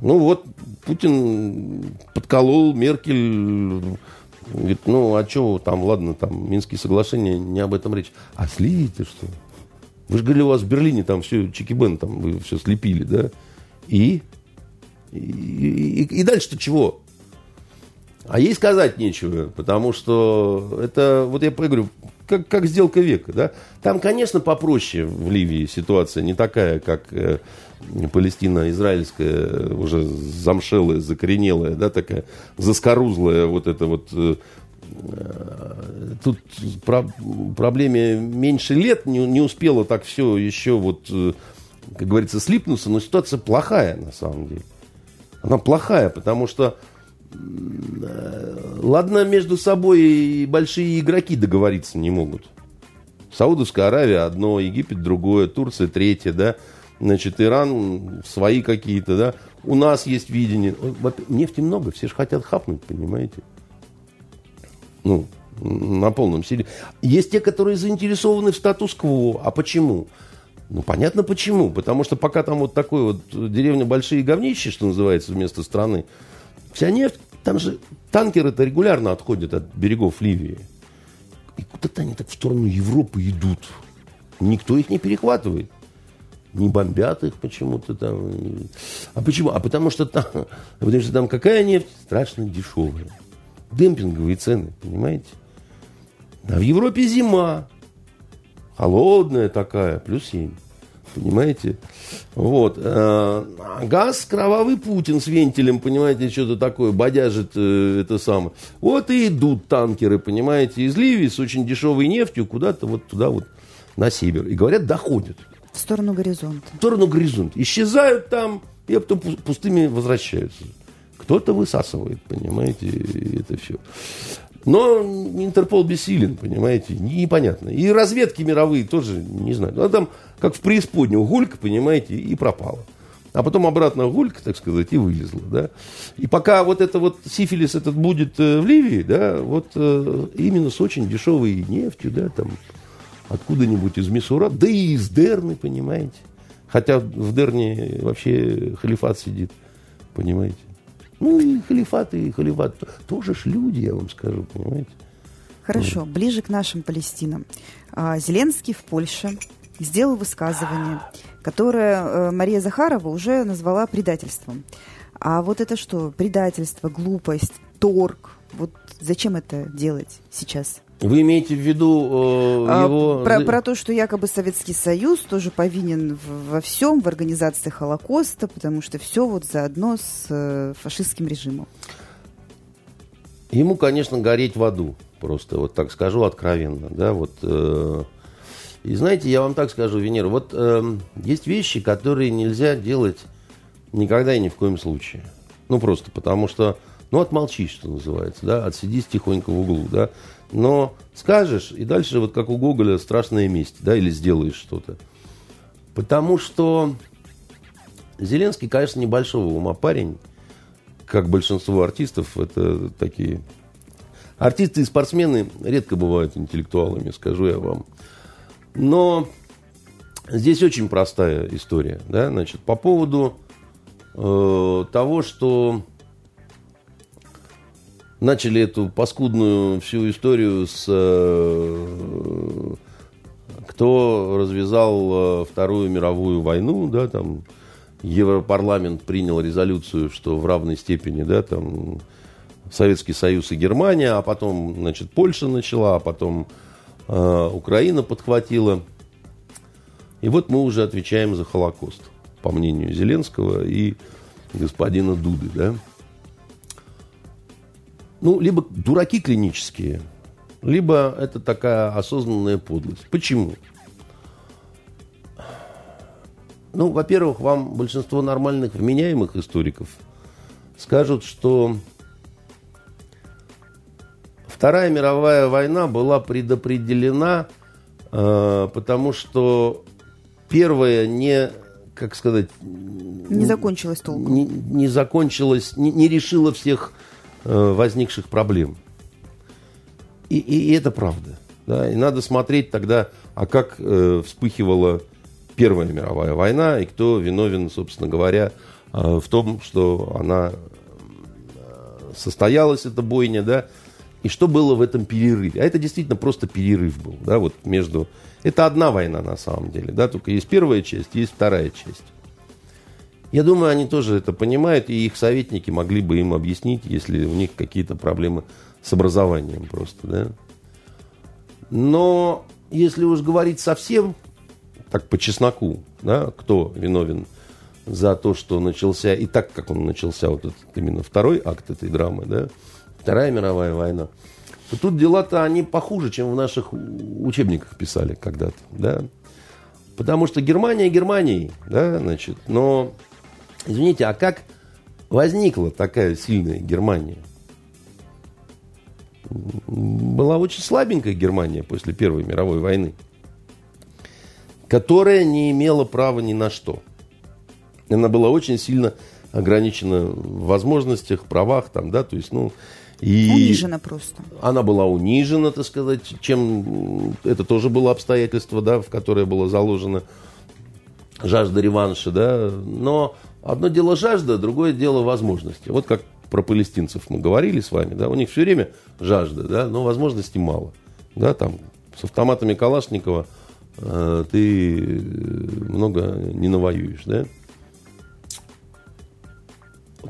Ну вот, Путин подколол Меркель, Говорит, ну, а что там, ладно, там, Минские соглашения, не об этом речь. А с Ливией-то что? Вы же говорили, у вас в Берлине там все чики-бен, там вы все слепили, да? И? И, и, и дальше-то чего? А ей сказать нечего, потому что это, вот я говорю, как, как сделка века, да? Там, конечно, попроще в Ливии ситуация, не такая, как э, Палестино-израильская, уже замшелая, закоренелая, да, такая заскорузлая вот это вот э, тут про, проблеме меньше лет не, не успело так все еще вот, э, как говорится, слипнуться, но ситуация плохая на самом деле. Она плохая, потому что э, ладно, между собой большие игроки договориться не могут. Саудовская Аравия одно, Египет другое, Турция третье, да значит, Иран свои какие-то, да. У нас есть видение. Нефти много, все же хотят хапнуть, понимаете? Ну, на полном силе. Есть те, которые заинтересованы в статус-кво. А почему? Ну, понятно почему. Потому что пока там вот такой вот деревня Большие Говнищи, что называется, вместо страны, вся нефть, там же танкеры-то регулярно отходят от берегов Ливии. И куда-то они так в сторону Европы идут. Никто их не перехватывает не бомбят их почему-то там. А почему? А потому что там, потому что там какая нефть? Страшно дешевая. Демпинговые цены, понимаете? А в Европе зима. Холодная такая, плюс 7. понимаете? Вот. А газ кровавый Путин с вентилем, понимаете, что-то такое, бодяжит э, это самое. Вот и идут танкеры, понимаете, из Ливии с очень дешевой нефтью куда-то вот туда вот на север. И говорят, доходят. В сторону горизонта. В сторону горизонта. Исчезают там, и потом пустыми возвращаются. Кто-то высасывает, понимаете, это все. Но Интерпол бессилен, понимаете, непонятно. И разведки мировые тоже не знаю. Ну, а там, как в преисподнем, гулька, понимаете, и пропала. А потом обратно гулька, так сказать, и вылезла, да. И пока вот это вот сифилис этот будет э, в Ливии, да, вот э, именно с очень дешевой нефтью, да, там, откуда-нибудь из Мисура, да и из Дерны, понимаете. Хотя в Дерне вообще халифат сидит, понимаете. Ну и халифат, и халифат тоже ж люди, я вам скажу, понимаете. Хорошо, вот. ближе к нашим Палестинам. А, Зеленский в Польше сделал высказывание, которое э, Мария Захарова уже назвала предательством. А вот это что? Предательство, глупость, торг. Вот зачем это делать сейчас? Вы имеете в виду э, а, его... Про, про то, что якобы Советский Союз тоже повинен в, во всем, в организации Холокоста, потому что все вот заодно с э, фашистским режимом. Ему, конечно, гореть в аду, просто вот так скажу откровенно, да, вот... Э, и знаете, я вам так скажу, Венера, вот э, есть вещи, которые нельзя делать никогда и ни в коем случае. Ну, просто потому что, ну, отмолчись, что называется, да, отсидись тихонько в углу, да. Но скажешь, и дальше вот как у Гоголя страшная месть, да, или сделаешь что-то. Потому что Зеленский, конечно, небольшого ума парень, как большинство артистов, это такие... Артисты и спортсмены редко бывают интеллектуалами, скажу я вам. Но здесь очень простая история, да, значит, по поводу э, того, что начали эту паскудную всю историю с э, кто развязал э, Вторую мировую войну, да, там Европарламент принял резолюцию, что в равной степени, да, там Советский Союз и Германия, а потом, значит, Польша начала, а потом э, Украина подхватила. И вот мы уже отвечаем за Холокост, по мнению Зеленского и господина Дуды, да ну, либо дураки клинические, либо это такая осознанная подлость. Почему? Ну, во-первых, вам большинство нормальных, вменяемых историков скажут, что Вторая мировая война была предопределена, э, потому что первая не, как сказать... Не закончилась толком. Не, не закончилась, не, не решила всех возникших проблем. И, и, и это правда. Да? И надо смотреть тогда, а как э, вспыхивала Первая мировая война, и кто виновен, собственно говоря, э, в том, что она э, состоялась, эта бойня, да, и что было в этом перерыве. А это действительно просто перерыв был, да, вот между... Это одна война на самом деле, да, только есть первая часть, есть вторая часть. Я думаю, они тоже это понимают, и их советники могли бы им объяснить, если у них какие-то проблемы с образованием просто, да. Но если уж говорить совсем, так по чесноку, да, кто виновен за то, что начался, и так, как он начался, вот этот именно второй акт этой драмы, да, Вторая мировая война, то тут дела-то они похуже, чем в наших учебниках писали когда-то, да. Потому что Германия Германией, да, значит, но Извините, а как возникла такая сильная Германия? Была очень слабенькая Германия после Первой мировой войны, которая не имела права ни на что. Она была очень сильно ограничена в возможностях, правах, там, да, то есть, ну, и унижена просто. Она была унижена, так сказать, чем это тоже было обстоятельство, да, в которое было заложено жажда реванша, да, но Одно дело жажда, другое дело возможности. Вот как про палестинцев мы говорили с вами, да, у них все время жажда, да, но возможностей мало. Да, там с автоматами Калашникова э, ты много не навоюешь, да.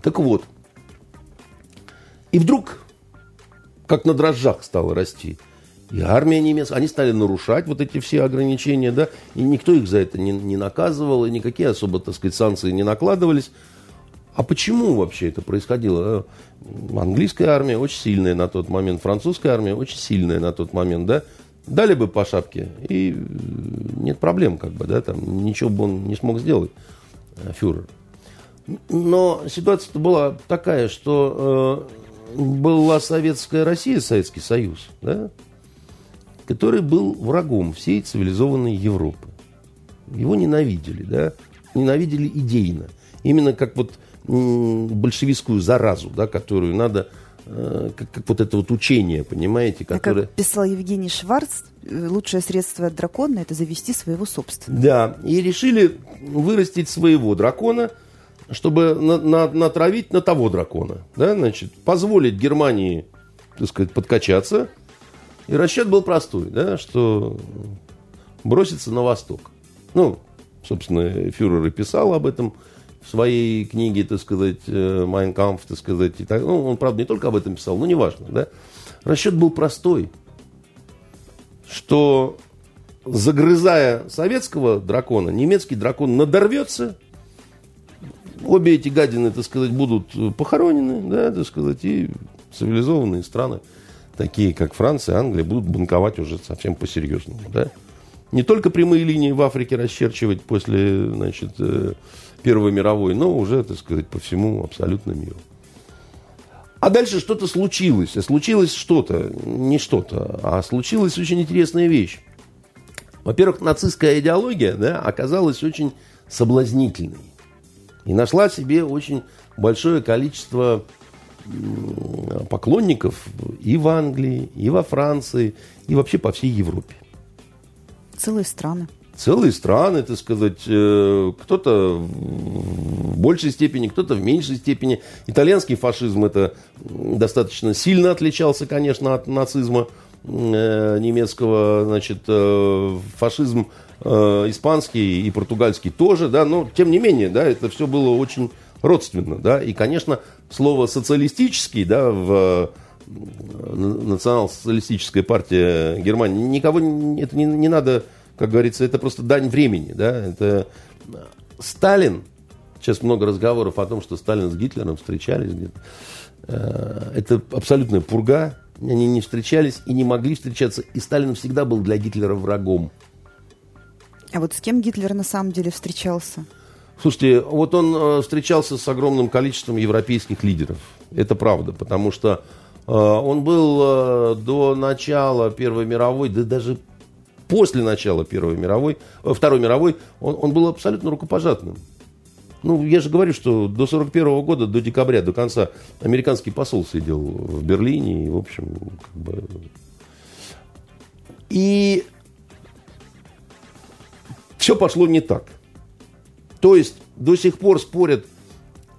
Так вот. И вдруг, как на дрожжах стало расти, И армия немецкая, они стали нарушать вот эти все ограничения, да, и никто их за это не, не наказывал, и никакие особо, так сказать, санкции не накладывались. А почему вообще это происходило? Английская армия очень сильная на тот момент, французская армия очень сильная на тот момент, да. Дали бы по шапке, и нет проблем, как бы, да, там ничего бы он не смог сделать, э, фюрер. Но ситуация была такая, что э, была советская Россия, Советский Союз, да, который был врагом всей цивилизованной Европы. Его ненавидели, да, ненавидели идейно. Именно как вот большевистскую заразу, да, которую надо э, как, как вот это вот учение, понимаете, которое... как писал Евгений Шварц, э, лучшее средство от дракона – это завести своего собственного. Да, и решили вырастить своего дракона, чтобы на, на, натравить на того дракона, да, значит, позволить Германии, так сказать, подкачаться. И расчет был простой, да, что броситься на восток. Ну, собственно, фюрер и писал об этом – в своей книге, так сказать, Майнкамф, так сказать, и так, ну, он, правда, не только об этом писал, но неважно, да. Расчет был простой, что загрызая советского дракона, немецкий дракон надорвется, обе эти гадины, так сказать, будут похоронены, да, так сказать, и цивилизованные страны, такие как Франция, Англия, будут банковать уже совсем по-серьезному, да. Не только прямые линии в Африке расчерчивать после, значит, э, Первой мировой, но уже, так сказать, по всему абсолютно миру. А дальше что-то случилось. А случилось что-то, не что-то, а случилась очень интересная вещь. Во-первых, нацистская идеология да, оказалась очень соблазнительной. И нашла себе очень большое количество поклонников и в Англии, и во Франции, и вообще по всей Европе. Целые страны целые страны, так сказать, э, кто-то в большей степени, кто-то в меньшей степени. Итальянский фашизм это достаточно сильно отличался, конечно, от нацизма э, немецкого, значит, э, фашизм испанский и португальский тоже, да, но тем не менее, да, это все было очень родственно, да, и, конечно, слово социалистический, да, в национал-социалистической партии Германии, никого это не, не надо как говорится, это просто дань времени, да, это Сталин, сейчас много разговоров о том, что Сталин с Гитлером встречались где-то, э, это абсолютная пурга, они не встречались и не могли встречаться, и Сталин всегда был для Гитлера врагом. А вот с кем Гитлер на самом деле встречался? Слушайте, вот он э, встречался с огромным количеством европейских лидеров. Это правда, потому что э, он был до начала Первой мировой, да даже после начала Первой мировой, э, Второй мировой, он, он был абсолютно рукопожатным. Ну, я же говорю, что до 41 года, до декабря, до конца, американский посол сидел в Берлине, и, в общем, как бы... И все пошло не так. То есть до сих пор спорят,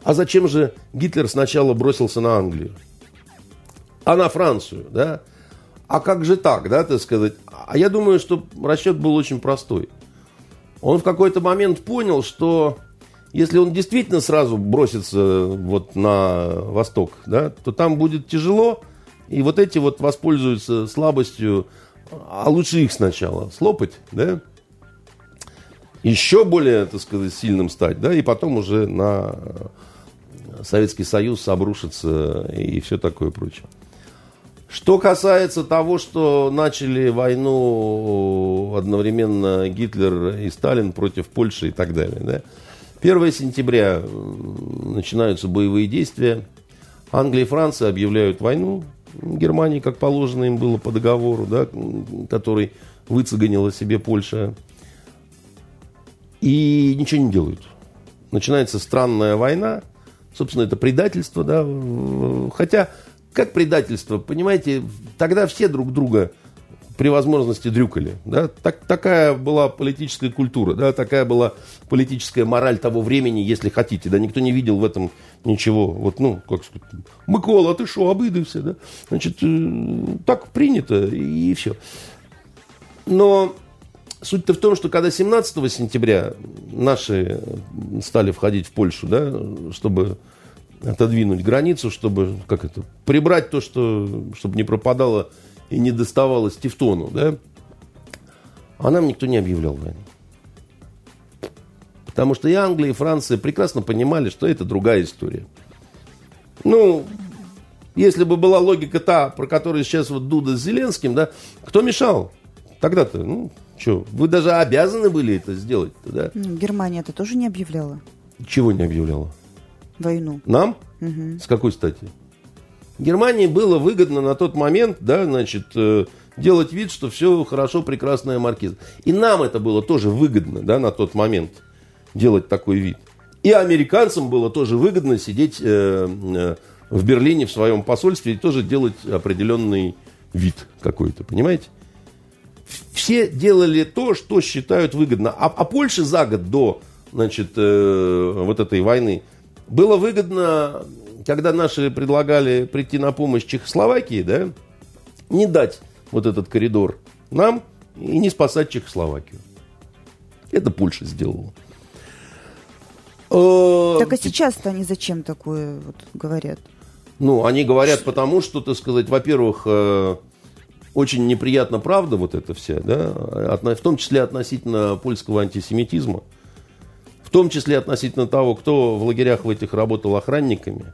а зачем же Гитлер сначала бросился на Англию, а на Францию, да? а как же так, да, так сказать? А я думаю, что расчет был очень простой. Он в какой-то момент понял, что если он действительно сразу бросится вот на восток, да, то там будет тяжело, и вот эти вот воспользуются слабостью, а лучше их сначала слопать, да, еще более, так сказать, сильным стать, да, и потом уже на Советский Союз обрушиться и все такое прочее. Что касается того, что начали войну одновременно Гитлер и Сталин против Польши и так далее. Да? 1 сентября начинаются боевые действия. Англия и Франция объявляют войну Германии, как положено им было по договору, да, который выцеганила себе Польша. И ничего не делают. Начинается странная война. Собственно, это предательство, да. Хотя как предательство, понимаете, тогда все друг друга при возможности дрюкали. Да? Так, такая была политическая культура, да? такая была политическая мораль того времени, если хотите. Да? Никто не видел в этом ничего. Вот, ну, как сказать, Микола, ты что, обыдывся? Да? Значит, э, так принято, и все. Но суть-то в том, что когда 17 сентября наши стали входить в Польшу, да, чтобы отодвинуть границу, чтобы как это, прибрать то, что, чтобы не пропадало и не доставалось Тевтону, да, а нам никто не объявлял войну. Потому что и Англия, и Франция прекрасно понимали, что это другая история. Ну, если бы была логика та, про которую сейчас вот Дуда с Зеленским, да, кто мешал? Тогда-то, ну, что, вы даже обязаны были это сделать, да? Ну, Германия это тоже не объявляла Чего не объявляла? войну. Нам? Мгм. С какой стати? Германии было выгодно на тот момент, да, значит, э, делать вид, что все хорошо, прекрасная маркиза. И нам это было тоже выгодно, да, на тот момент делать такой вид. И американцам было тоже выгодно сидеть э, э, в Берлине в своем посольстве и тоже делать определенный вид какой-то, понимаете? Все делали то, что считают выгодно. А, а Польше за год до значит, э, вот этой войны было выгодно, когда наши предлагали прийти на помощь Чехословакии, да, не дать вот этот коридор нам и не спасать Чехословакию. Это Польша сделала. Э, Так а сейчас-то они зачем такое вот говорят? Ну, они говорят потому, что, так сказать, во-первых, э, очень неприятна правда вот эта вся, да, в том числе относительно польского антисемитизма, в том числе относительно того, кто в лагерях в этих работал охранниками,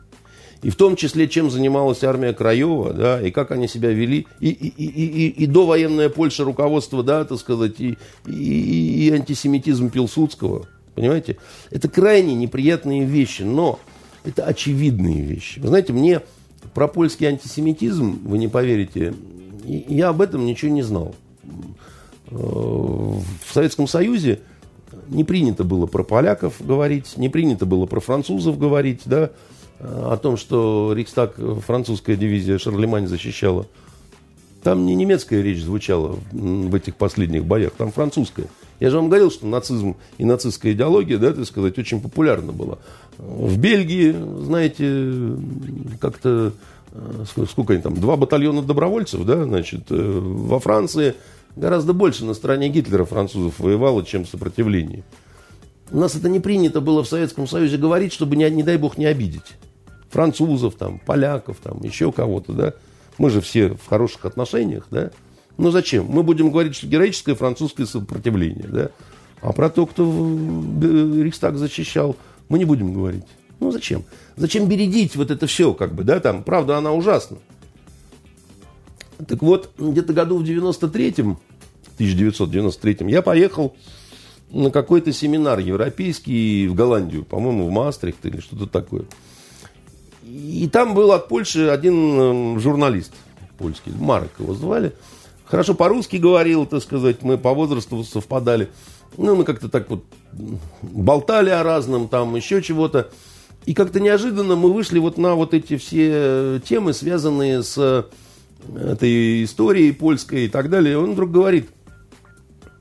и в том числе, чем занималась армия Краева, да, и как они себя вели, и, и, и, и, и довоенная Польша руководство, да, так сказать, и, и, и антисемитизм Пилсудского, понимаете? Это крайне неприятные вещи, но это очевидные вещи. Вы знаете, мне про польский антисемитизм, вы не поверите, я об этом ничего не знал. Э, В Советском Союзе не принято было про поляков говорить, не принято было про французов говорить, да, э, о том, что Рейхстаг, э, французская дивизия Шарлемань защищала. Там не немецкая речь звучала в этих последних боях, там французская. Я же вам говорил, что нацизм и нацистская идеология, да, так сказать, очень популярна была. В Бельгии, знаете, как-то, э, ск- сколько они там, два батальона добровольцев, да, значит, э, во Франции гораздо больше на стороне Гитлера французов воевало, чем сопротивление. У нас это не принято было в Советском Союзе говорить, чтобы, не, не дай бог, не обидеть. Французов, там, поляков, там, еще кого-то, да. Мы же все в хороших отношениях, да. Ну зачем? Мы будем говорить, что героическое французское сопротивление, да. А про то, кто э, Рейхстаг защищал, мы не будем говорить. Ну зачем? Зачем бередить вот это все, как бы, да, там, правда, она ужасна. Так вот, где-то году в 93-м, 1993-м, я поехал на какой-то семинар европейский в Голландию, по-моему, в Маастрихт или что-то такое. И там был от Польши один э, журналист польский, Марок его звали. Хорошо по-русски говорил, так сказать, мы по возрасту совпадали. Ну, мы как-то так вот болтали о разном, там еще чего-то. И как-то неожиданно мы вышли вот на вот эти все темы, связанные с этой историей польской и так далее. И он вдруг говорит,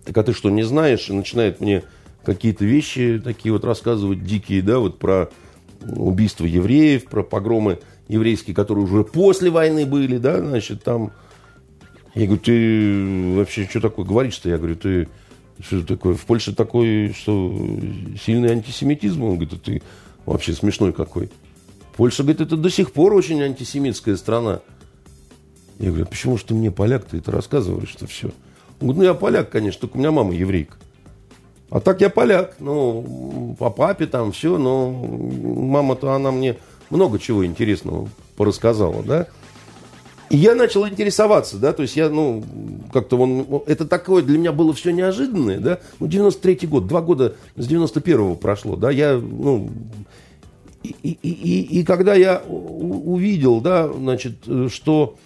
так а ты что, не знаешь? И начинает мне какие-то вещи такие вот рассказывать дикие, да, вот про убийство евреев, про погромы еврейские, которые уже после войны были, да, значит, там... Я говорю, ты вообще что такое говоришь-то? Я говорю, ты что такое? В Польше такой, что сильный антисемитизм? Он говорит, «А ты вообще смешной какой. Польша, говорит, это до сих пор очень антисемитская страна. Я говорю, а почему же ты мне, поляк, ты это рассказываешь, что все? Он говорит, ну я поляк, конечно, только у меня мама еврейка. А так я поляк, ну, по папе там все, но мама-то она мне много чего интересного порассказала, да. И я начал интересоваться, да, то есть я, ну, как-то он, это такое для меня было все неожиданное, да. Ну, 93-й год, два года с 91-го прошло, да, я, ну, и, и, и, когда я увидел, да, значит, э, что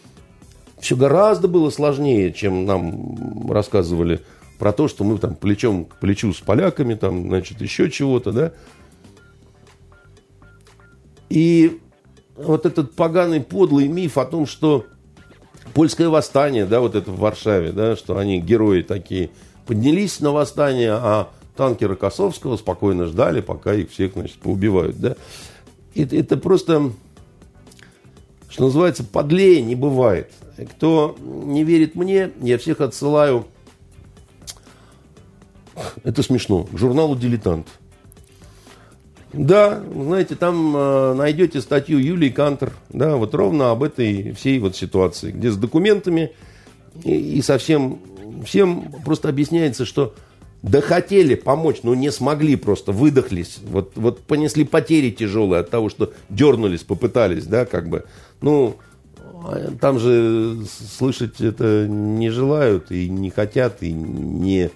все гораздо было сложнее, чем нам рассказывали про то, что мы там плечом к плечу с поляками, там, значит, еще чего-то, да. И вот этот поганый, подлый миф о том, что польское восстание, да, вот это в Варшаве, да, что они герои такие, поднялись на восстание, а танки Рокоссовского спокойно ждали, пока их всех, значит, поубивают, да. Это, это просто, что называется, подлее не бывает. Кто не верит мне, я всех отсылаю, это смешно, к журналу «Дилетант». Да, знаете, там э, найдете статью Юлии Кантер, да, вот ровно об этой всей вот ситуации, где с документами и, и совсем всем просто объясняется, что да хотели помочь, но не смогли просто, выдохлись. Вот, вот понесли потери тяжелые от того, что дернулись, попытались, да, как бы. Ну, а там же слышать это не желают и не хотят, и не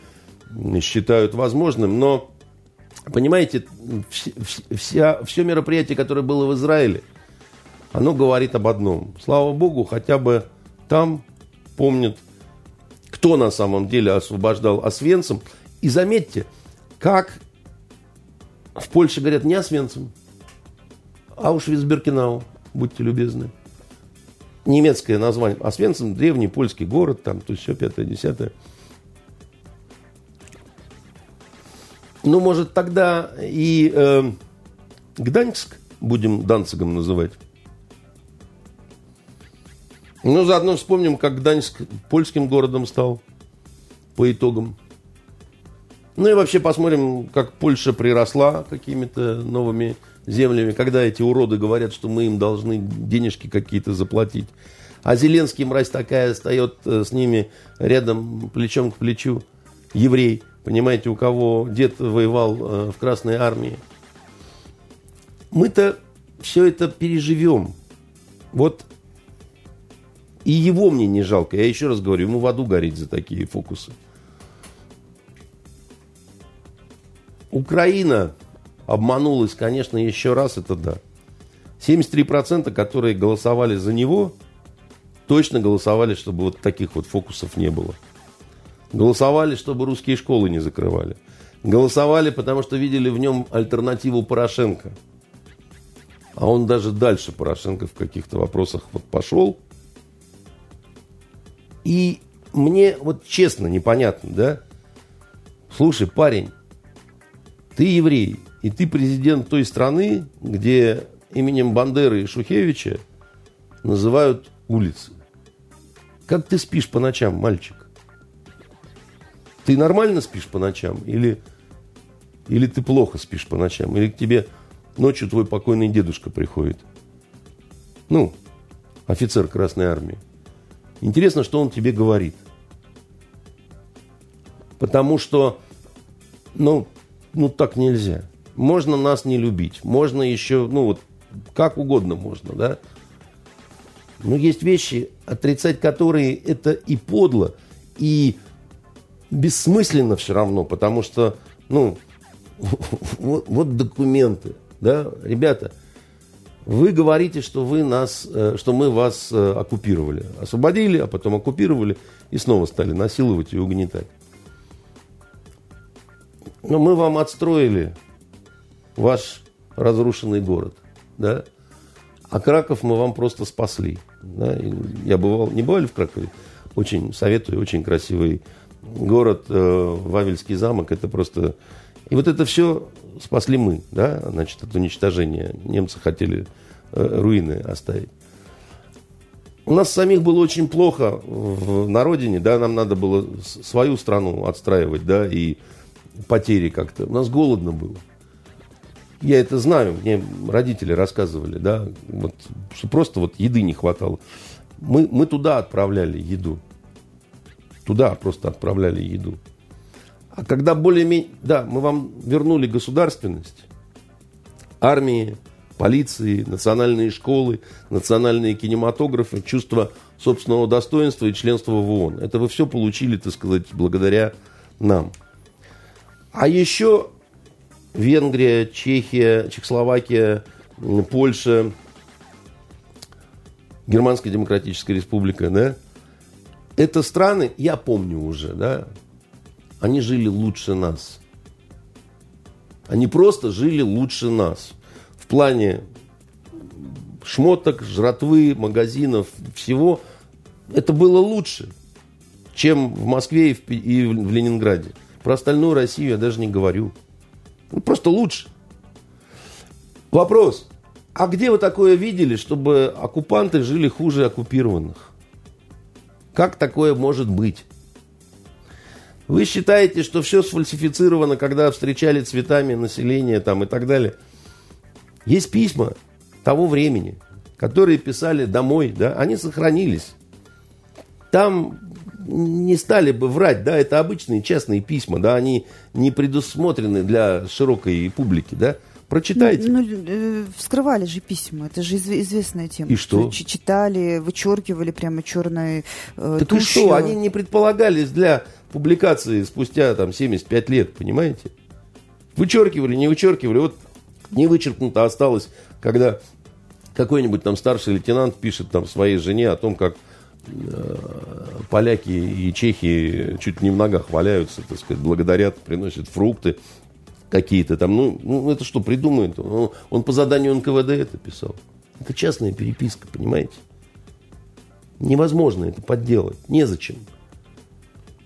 считают возможным. Но, понимаете, вся, все мероприятие, которое было в Израиле, оно говорит об одном. Слава Богу, хотя бы там помнят, кто на самом деле освобождал Освенцим. И заметьте, как в Польше говорят не Освенцим, а Аушвиц-Беркинау, будьте любезны. Немецкое название. Освенцим – древний польский город, там, то есть все пятое, десятое. Ну, может, тогда и э, Гданьск будем Данцигом называть. Ну, заодно вспомним, как Гданьск польским городом стал по итогам. Ну и вообще посмотрим, как Польша приросла какими-то новыми землями, когда эти уроды говорят, что мы им должны денежки какие-то заплатить. А Зеленский, мразь такая, встает э, с ними рядом, плечом к плечу, еврей, понимаете, у кого дед воевал э, в Красной Армии. Мы-то все это переживем. Вот и его мне не жалко. Я еще раз говорю, ему в аду гореть за такие фокусы. Украина обманулась, конечно, еще раз, это да. 73%, которые голосовали за него, точно голосовали, чтобы вот таких вот фокусов не было. Голосовали, чтобы русские школы не закрывали. Голосовали, потому что видели в нем альтернативу Порошенко. А он даже дальше Порошенко в каких-то вопросах вот пошел – и мне вот честно непонятно, да? Слушай, парень, ты еврей, и ты президент той страны, где именем Бандеры и Шухевича называют улицы. Как ты спишь по ночам, мальчик? Ты нормально спишь по ночам? Или, или ты плохо спишь по ночам? Или к тебе ночью твой покойный дедушка приходит? Ну, офицер Красной Армии. Интересно, что он тебе говорит. Потому что, ну, ну так нельзя. Можно нас не любить. Можно еще, ну вот, как угодно можно, да. Но есть вещи, отрицать которые это и подло, и бессмысленно все равно, потому что, ну, вот, вот документы, да, ребята, вы говорите, что, вы нас, э, что мы вас э, оккупировали. Освободили, а потом оккупировали и снова стали насиловать и угнетать. Но мы вам отстроили ваш разрушенный город. Да? А Краков мы вам просто спасли. Да? Я бывал, не бывали в Кракове? Очень советую, очень красивый город, э, Вавельский замок. Это просто... И вот это все спасли мы, да, значит, от уничтожения. Немцы хотели э, руины оставить. У нас самих было очень плохо в, на родине, да, нам надо было свою страну отстраивать, да, и потери как-то. У нас голодно было. Я это знаю, мне родители рассказывали, да, вот, что просто вот еды не хватало. Мы, мы туда отправляли еду. Туда просто отправляли еду. А когда более-менее... Да, мы вам вернули государственность, армии, полиции, национальные школы, национальные кинематографы, чувство собственного достоинства и членства в ООН. Это вы все получили, так сказать, благодаря нам. А еще Венгрия, Чехия, Чехословакия, Польша, Германская Демократическая Республика, да, это страны, я помню уже, да, они жили лучше нас. Они просто жили лучше нас. В плане шмоток, жратвы, магазинов, всего. Это было лучше, чем в Москве и в, и в Ленинграде. Про остальную Россию я даже не говорю. Ну, просто лучше. Вопрос. А где вы такое видели, чтобы оккупанты жили хуже оккупированных? Как такое может быть? Вы считаете, что все сфальсифицировано, когда встречали цветами население там и так далее? Есть письма того времени, которые писали домой, да, они сохранились. Там не стали бы врать, да, это обычные частные письма, да, они не предусмотрены для широкой публики, да. Прочитайте. Ну, ну э, вскрывали же письма, это же изв- известная тема. И что? Ч- читали, вычеркивали прямо черной э, Так тушью. и что, они не предполагались для публикации спустя там 75 лет, понимаете? Вычеркивали, не вычеркивали, вот не вычеркнуто осталось, когда какой-нибудь там старший лейтенант пишет там своей жене о том, как поляки и чехи чуть не в ногах валяются, так сказать, благодарят, приносят фрукты какие-то там. Ну, ну это что, придумает? Он, он по заданию НКВД это писал. Это частная переписка, понимаете? Невозможно это подделать. Незачем.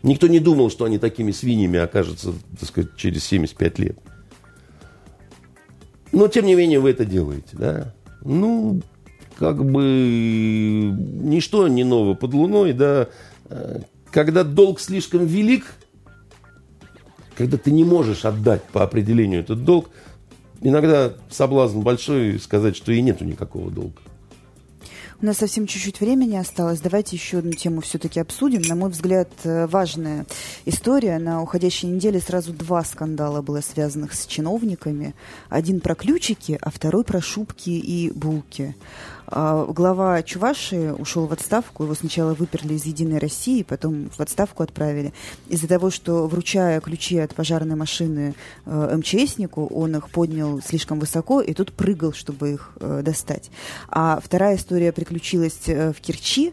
Никто не думал, что они такими свиньями окажутся, так сказать, через 75 лет. Но, тем не менее, вы это делаете, да? Ну, как бы ничто не ново под луной, да. Э, Когда долг слишком велик, когда ты не можешь отдать по определению этот долг, иногда соблазн большой сказать, что и нету никакого долга. У нас совсем чуть-чуть времени осталось. Давайте еще одну тему все-таки обсудим. На мой взгляд, э, важная история. На уходящей неделе сразу два скандала было связанных с чиновниками. Один про ключики, а второй про шубки и булки. А, Глава Чувашии ушел в отставку. Его сначала выперли из «Единой России», потом в отставку отправили. Из-за того, что, вручая ключи от пожарной машины э, МЧСнику, он их поднял слишком высоко и тут прыгал, чтобы их э, достать. А вторая история приключилась э, в Керчи.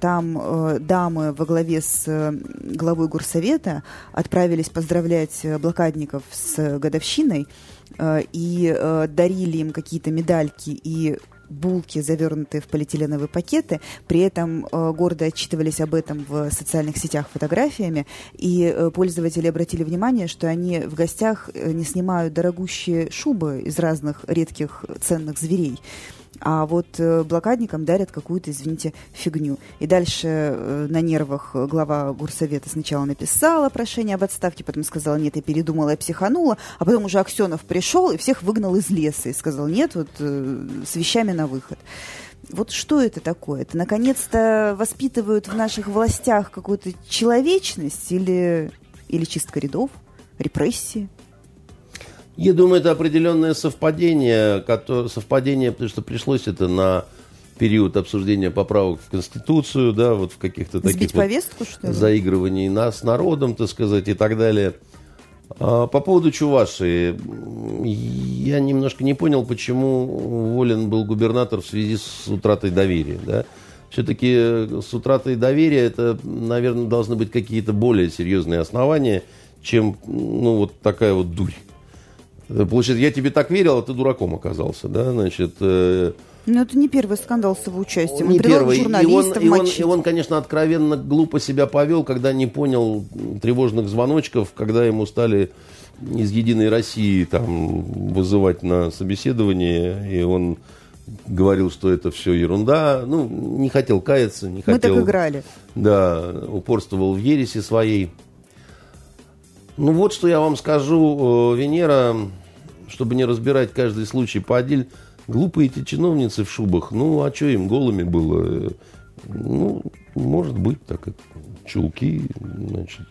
Там дамы во главе с главой горсовета отправились поздравлять блокадников с годовщиной и дарили им какие-то медальки и булки, завернутые в полиэтиленовые пакеты. При этом э, гордо отчитывались об этом в социальных сетях фотографиями. И э, пользователи обратили внимание, что они в гостях э, не снимают дорогущие шубы из разных редких ценных зверей. А вот э, блокадникам дарят какую-то, извините, фигню. И дальше э, на нервах глава горсовета сначала написала прошение об отставке, потом сказала, нет, я передумала, я психанула, а потом уже Аксенов пришел и всех выгнал из леса и сказал, нет, вот э, с вещами на выход. Вот что это такое? Это наконец-то воспитывают в наших властях какую-то человечность или, или чистка рядов, репрессии? Я думаю, это определенное совпадение, которое, совпадение, потому что пришлось это на период обсуждения поправок в Конституцию, да, вот в каких-то таких Сбить вот повестку, что ли? заигрываний нас народом, так сказать, и так далее. А, По поводу Чувашии, я немножко не понял, почему уволен был губернатор в связи с утратой доверия, да. Все-таки с утратой доверия это, наверное, должны быть какие-то более серьезные основания, чем, ну, вот такая вот дурь. Получается, я тебе так верил, а ты дураком оказался, да, значит... э, Ну, это не первый скандал с его участием. не он предлагал первый. И он, и, он, и он, конечно, откровенно глупо себя повел, когда не понял тревожных звоночков, когда ему стали из «Единой России» там вызывать на собеседование, и он говорил, что это все ерунда. Ну, не хотел каяться, не Мы хотел... так играли. Да, упорствовал в ереси своей. Ну вот что я вам скажу, э, Венера, чтобы не разбирать каждый случай по отдельно, глупые эти чиновницы в шубах, ну а что им голыми было? Ну, может быть, так как чулки, значит,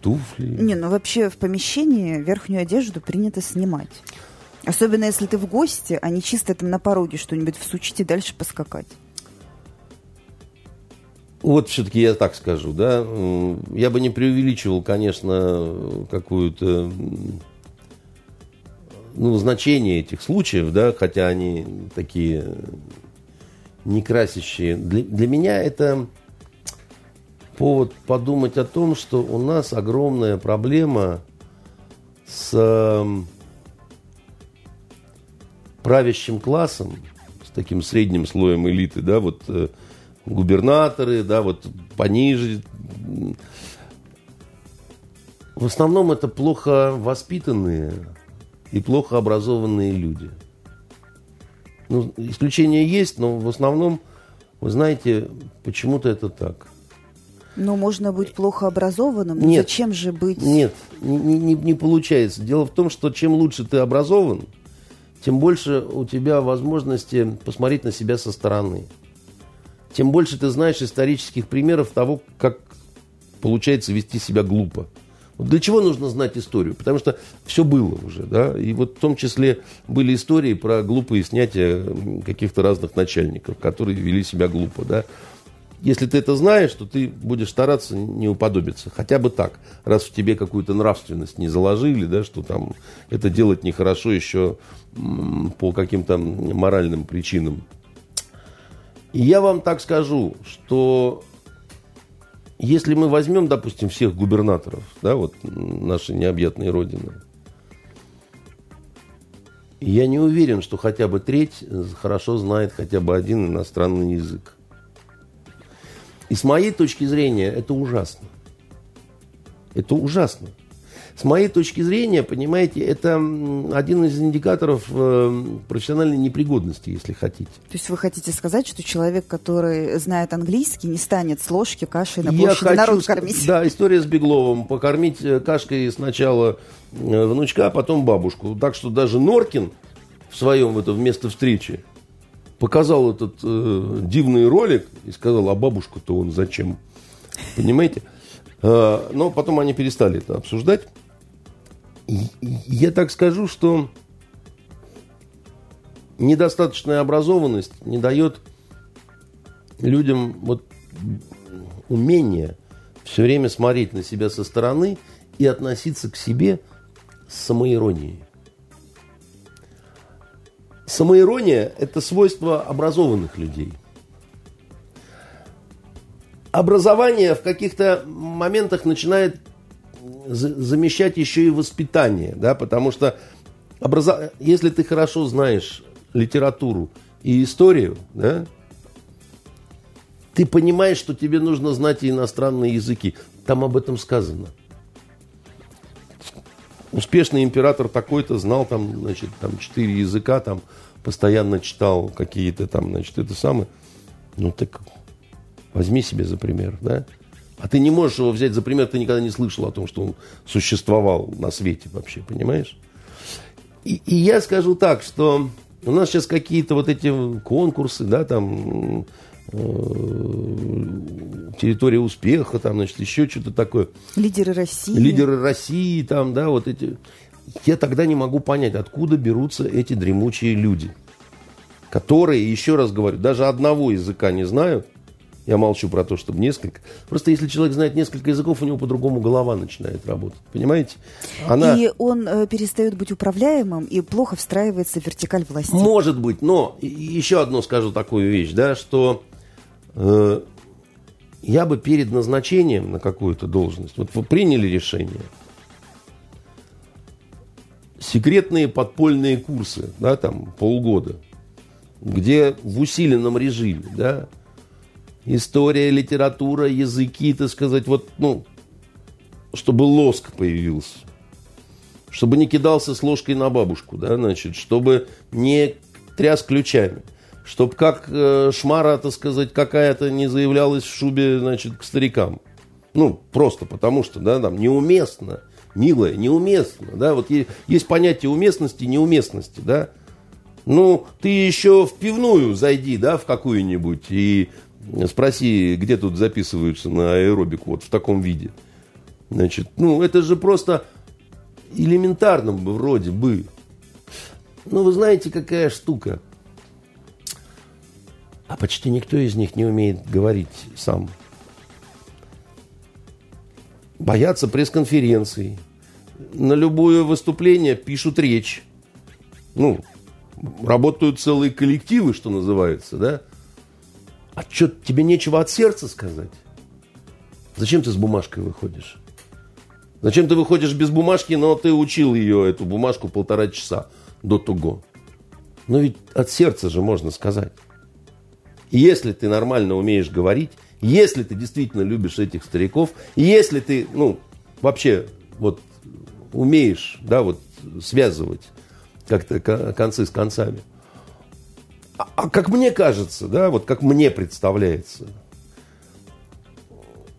туфли. Не, ну вообще в помещении верхнюю одежду принято снимать. Особенно если ты в гости, а не чисто там на пороге что-нибудь всучить и дальше поскакать. Вот все-таки я так скажу, да. Я бы не преувеличивал, конечно, какую-то ну, значение этих случаев, да, хотя они такие не красящие. Для, для меня это повод подумать о том, что у нас огромная проблема с правящим классом, с таким средним слоем элиты, да, вот э, губернаторы, да, вот пониже. В основном это плохо воспитанные и плохо образованные люди. Ну, исключения есть, но в основном, вы знаете, почему-то это так. Но можно быть плохо образованным. Нет. Зачем же быть... Нет, не, не- не получается. Дело в том, что чем лучше ты образован, тем больше у тебя возможности посмотреть на себя со стороны. Тем больше ты знаешь исторических примеров того, как получается вести себя глупо. Вот для чего нужно знать историю? Потому что все было уже, да, и вот в том числе были истории про глупые снятия каких-то разных начальников, которые вели себя глупо, да. Если ты это знаешь, то ты будешь стараться не уподобиться. Хотя бы так. Раз в тебе какую-то нравственность не заложили, да, что там это делать нехорошо еще по каким-то моральным причинам. Я вам так скажу, что если мы возьмем, допустим, всех губернаторов, да, вот нашей необъятной родины, я не уверен, что хотя бы треть хорошо знает хотя бы один иностранный язык. И с моей точки зрения это ужасно. Это ужасно. С моей точки зрения, понимаете, это один из индикаторов э, профессиональной непригодности, если хотите. То есть вы хотите сказать, что человек, который знает английский, не станет с ложки кашей на площади Я народ кормить? Да, история с Бегловым. Покормить э, кашкой сначала э, внучка, а потом бабушку. Так что даже Норкин в своем это вместо встречи показал этот э, дивный ролик и сказал, а бабушку-то он зачем? Понимаете? Но потом они перестали это обсуждать. Я так скажу, что недостаточная образованность не дает людям вот умение все время смотреть на себя со стороны и относиться к себе с самоиронией. Самоирония – это свойство образованных людей. Образование в каких-то моментах начинает замещать еще и воспитание, да, потому что образо... если ты хорошо знаешь литературу и историю, да, ты понимаешь, что тебе нужно знать и иностранные языки. Там об этом сказано – успешный император такой-то знал там, значит, там четыре языка, там постоянно читал какие-то там, значит, это самое. Ну так возьми себе за пример, да? А ты не можешь его взять за пример, ты никогда не слышал о том, что он существовал на свете вообще, понимаешь? И, и я скажу так, что у нас сейчас какие-то вот эти конкурсы, да, там Э, территория успеха, там, значит, еще что-то такое. Лидеры России. Лидеры России, там, да, вот эти. Я тогда не могу понять, откуда берутся эти дремучие люди, которые, еще раз говорю, даже одного языка не знают. Я молчу про то, чтобы несколько. Просто если человек знает несколько языков, у него по-другому голова начинает работать. Понимаете? Она... И он э, перестает быть управляемым и плохо встраивается в вертикаль власти. Может быть, но еще одно скажу такую вещь, да, что Э, я бы перед назначением на какую-то должность, вот вы приняли решение, секретные подпольные курсы, да, там полгода, где в усиленном режиме, да, история, литература, языки, так сказать, вот, ну, чтобы лоск появился, чтобы не кидался с ложкой на бабушку, да, значит, чтобы не тряс ключами чтобы как э, шмара, так сказать, какая-то не заявлялась в шубе, значит, к старикам. Ну, просто потому что, да, там, неуместно, милая, неуместно, да, вот есть, есть понятие уместности неуместности, да. Ну, ты еще в пивную зайди, да, в какую-нибудь и спроси, где тут записываются на аэробику вот в таком виде. Значит, ну, это же просто элементарно вроде бы. Ну, вы знаете, какая штука – а почти никто из них не умеет говорить сам. Боятся пресс-конференций. На любое выступление пишут речь. Ну, работают целые коллективы, что называется, да? А что, тебе нечего от сердца сказать? Зачем ты с бумажкой выходишь? Зачем ты выходишь без бумажки, но ты учил ее, эту бумажку, полтора часа до того? Но ведь от сердца же можно сказать. Если ты нормально умеешь говорить, если ты действительно любишь этих стариков, если ты, ну, вообще вот умеешь, да, вот связывать как-то концы с концами. А, а как мне кажется, да, вот как мне представляется,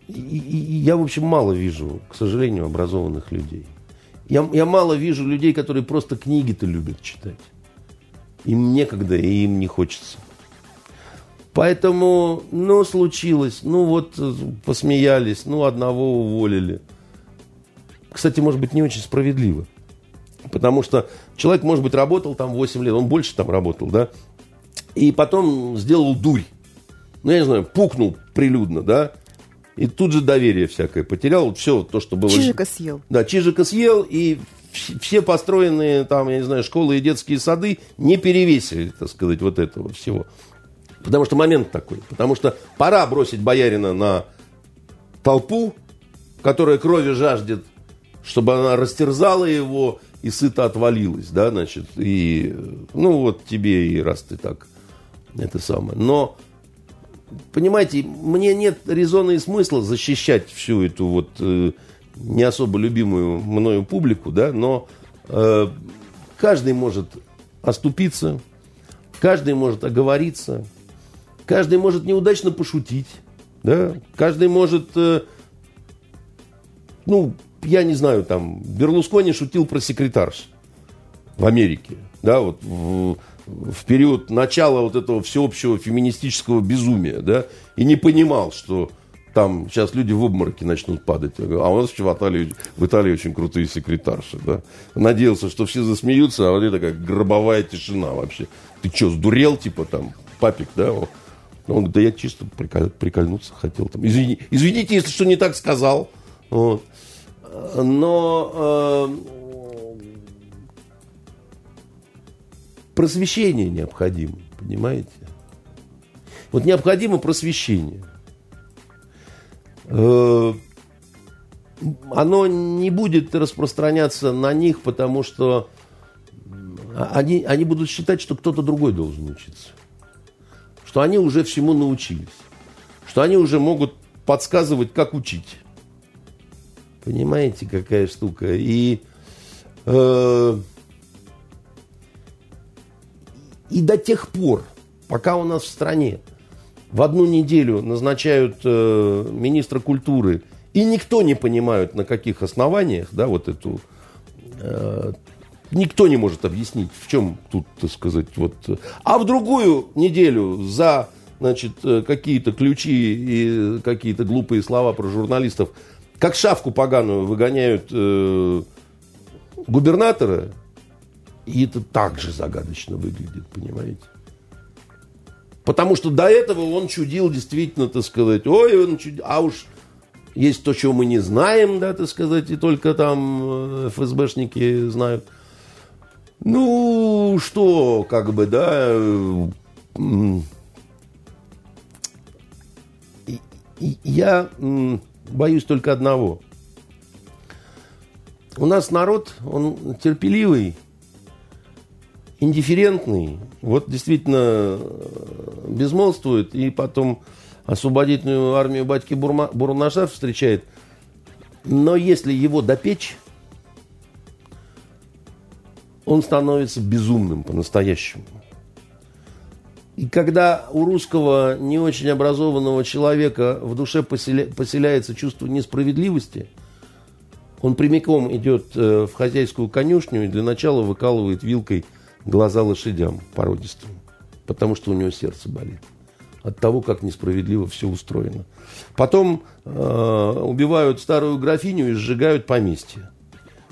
и, и, я, в общем, мало вижу, к сожалению, образованных людей. Я, я мало вижу людей, которые просто книги-то любят читать. Им некогда, и им не хочется. Поэтому, ну, случилось, ну, вот, э, посмеялись, ну, одного уволили. Кстати, может быть, не очень справедливо. Потому что человек, может быть, работал там 8 лет, он больше там работал, да, и потом сделал дурь. Ну, я не знаю, пукнул прилюдно, да, и тут же доверие всякое потерял. Вот все то, что было... Чижика съел. Да, Чижика съел, и все построенные там, я не знаю, школы и детские сады не перевесили, так сказать, вот этого всего. Потому что момент такой. Потому что пора бросить боярина на толпу, которая крови жаждет, чтобы она растерзала его и сыто отвалилась, да, значит, и, ну, вот тебе и раз ты так, это самое. Но, понимаете, мне нет резона и смысла защищать всю эту вот э, не особо любимую мною публику, да, но э, каждый может оступиться, каждый может оговориться, каждый может неудачно пошутить, да, каждый может, э, ну, я не знаю, там, Берлускони шутил про секретарш в Америке, да, вот в, в период начала вот этого всеобщего феминистического безумия, да, и не понимал, что там сейчас люди в обмороке начнут падать. а у нас в Италии, в Италии очень крутые секретарши. Да? Надеялся, что все засмеются, а вот это как гробовая тишина вообще. Ты что, сдурел, типа там, папик, да? Он говорит, да я чисто приколь, прикольнуться хотел. Там. Извини, извините, если что не так сказал. Вот. Но э, просвещение необходимо, понимаете? Вот необходимо просвещение – Э, оно не будет распространяться на них, потому что они, они будут считать, что кто-то другой должен учиться. Что они уже всему научились. Что они уже могут подсказывать, как учить. Понимаете, какая штука? И, э, и до тех пор, пока у нас в стране в одну неделю назначают э, министра культуры, и никто не понимает, на каких основаниях, да, вот эту... Э, никто не может объяснить, в чем тут, так сказать, вот... А в другую неделю за, значит, э, какие-то ключи и какие-то глупые слова про журналистов, как шавку поганую выгоняют э, губернатора, и это также загадочно выглядит, понимаете? Потому что до этого он чудил действительно, так сказать, ой, он чудил, а уж есть то, чего мы не знаем, да, так сказать, и только там э, ФСБшники знают. Ну, что, как бы, да, я боюсь только одного. У нас народ, он терпеливый, индифферентный, вот действительно э, безмолвствует, и потом освободительную армию батьки Бурма, Бурнаша встречает. Но если его допечь, он становится безумным по-настоящему. И когда у русского не очень образованного человека в душе поселя, поселяется чувство несправедливости, он прямиком идет э, в хозяйскую конюшню и для начала выкалывает вилкой – глаза лошадям породистым, потому что у него сердце болит от того, как несправедливо все устроено. Потом э, убивают старую графиню и сжигают поместье.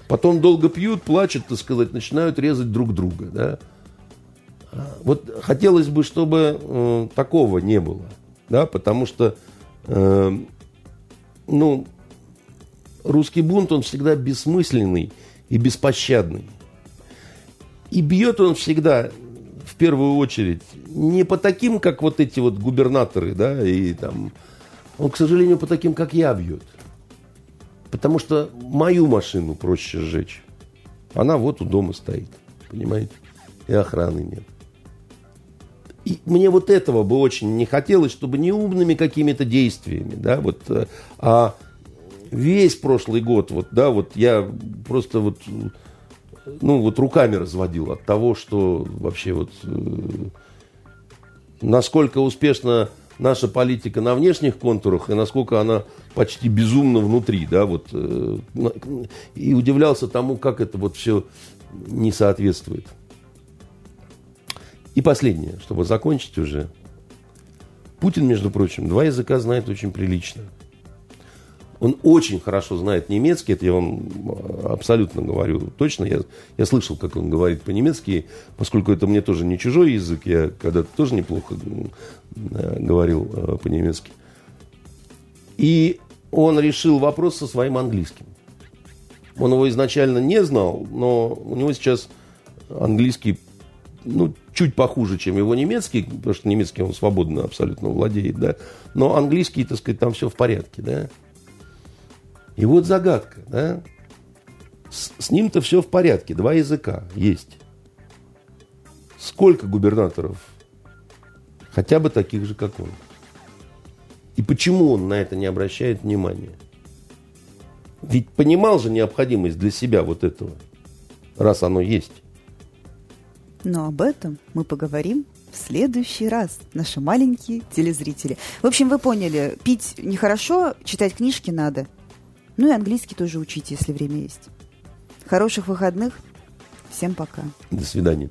Потом долго пьют, плачут, так сказать, начинают резать друг друга. Да? Вот хотелось бы, чтобы э, такого не было. Да? Потому что э, ну, русский бунт, он всегда бессмысленный и беспощадный. И бьет он всегда, в первую очередь, не по таким, как вот эти вот губернаторы, да, и там... Он, к сожалению, по таким, как я, бьет. Потому что мою машину проще сжечь. Она вот у дома стоит, понимаете? И охраны нет. И мне вот этого бы очень не хотелось, чтобы не умными какими-то действиями, да, вот, э, а весь прошлый год, вот, да, вот я просто вот ну, вот руками разводил от того, что вообще вот э, насколько успешна наша политика на внешних контурах и насколько она почти безумна внутри, да, вот, э, и удивлялся тому, как это вот все не соответствует. И последнее, чтобы закончить уже. Путин, между прочим, два языка знает очень прилично. Он очень хорошо знает немецкий, это я вам абсолютно говорю точно. Я, я слышал, как он говорит по-немецки, поскольку это мне тоже не чужой язык, я когда-то тоже неплохо э, говорил э, по-немецки. И он решил вопрос со своим английским. Он его изначально не знал, но у него сейчас английский ну, чуть похуже, чем его немецкий, потому что немецкий он свободно абсолютно владеет, да. Но английский, так сказать, там все в порядке, да. И вот загадка, да. С, с ним-то все в порядке, два языка есть. Сколько губернаторов, хотя бы таких же, как он? И почему он на это не обращает внимания? Ведь понимал же необходимость для себя вот этого, раз оно есть. Но об этом мы поговорим в следующий раз, наши маленькие телезрители. В общем, вы поняли, пить нехорошо, читать книжки надо. Ну и английский тоже учите, если время есть. Хороших выходных. Всем пока. До свидания.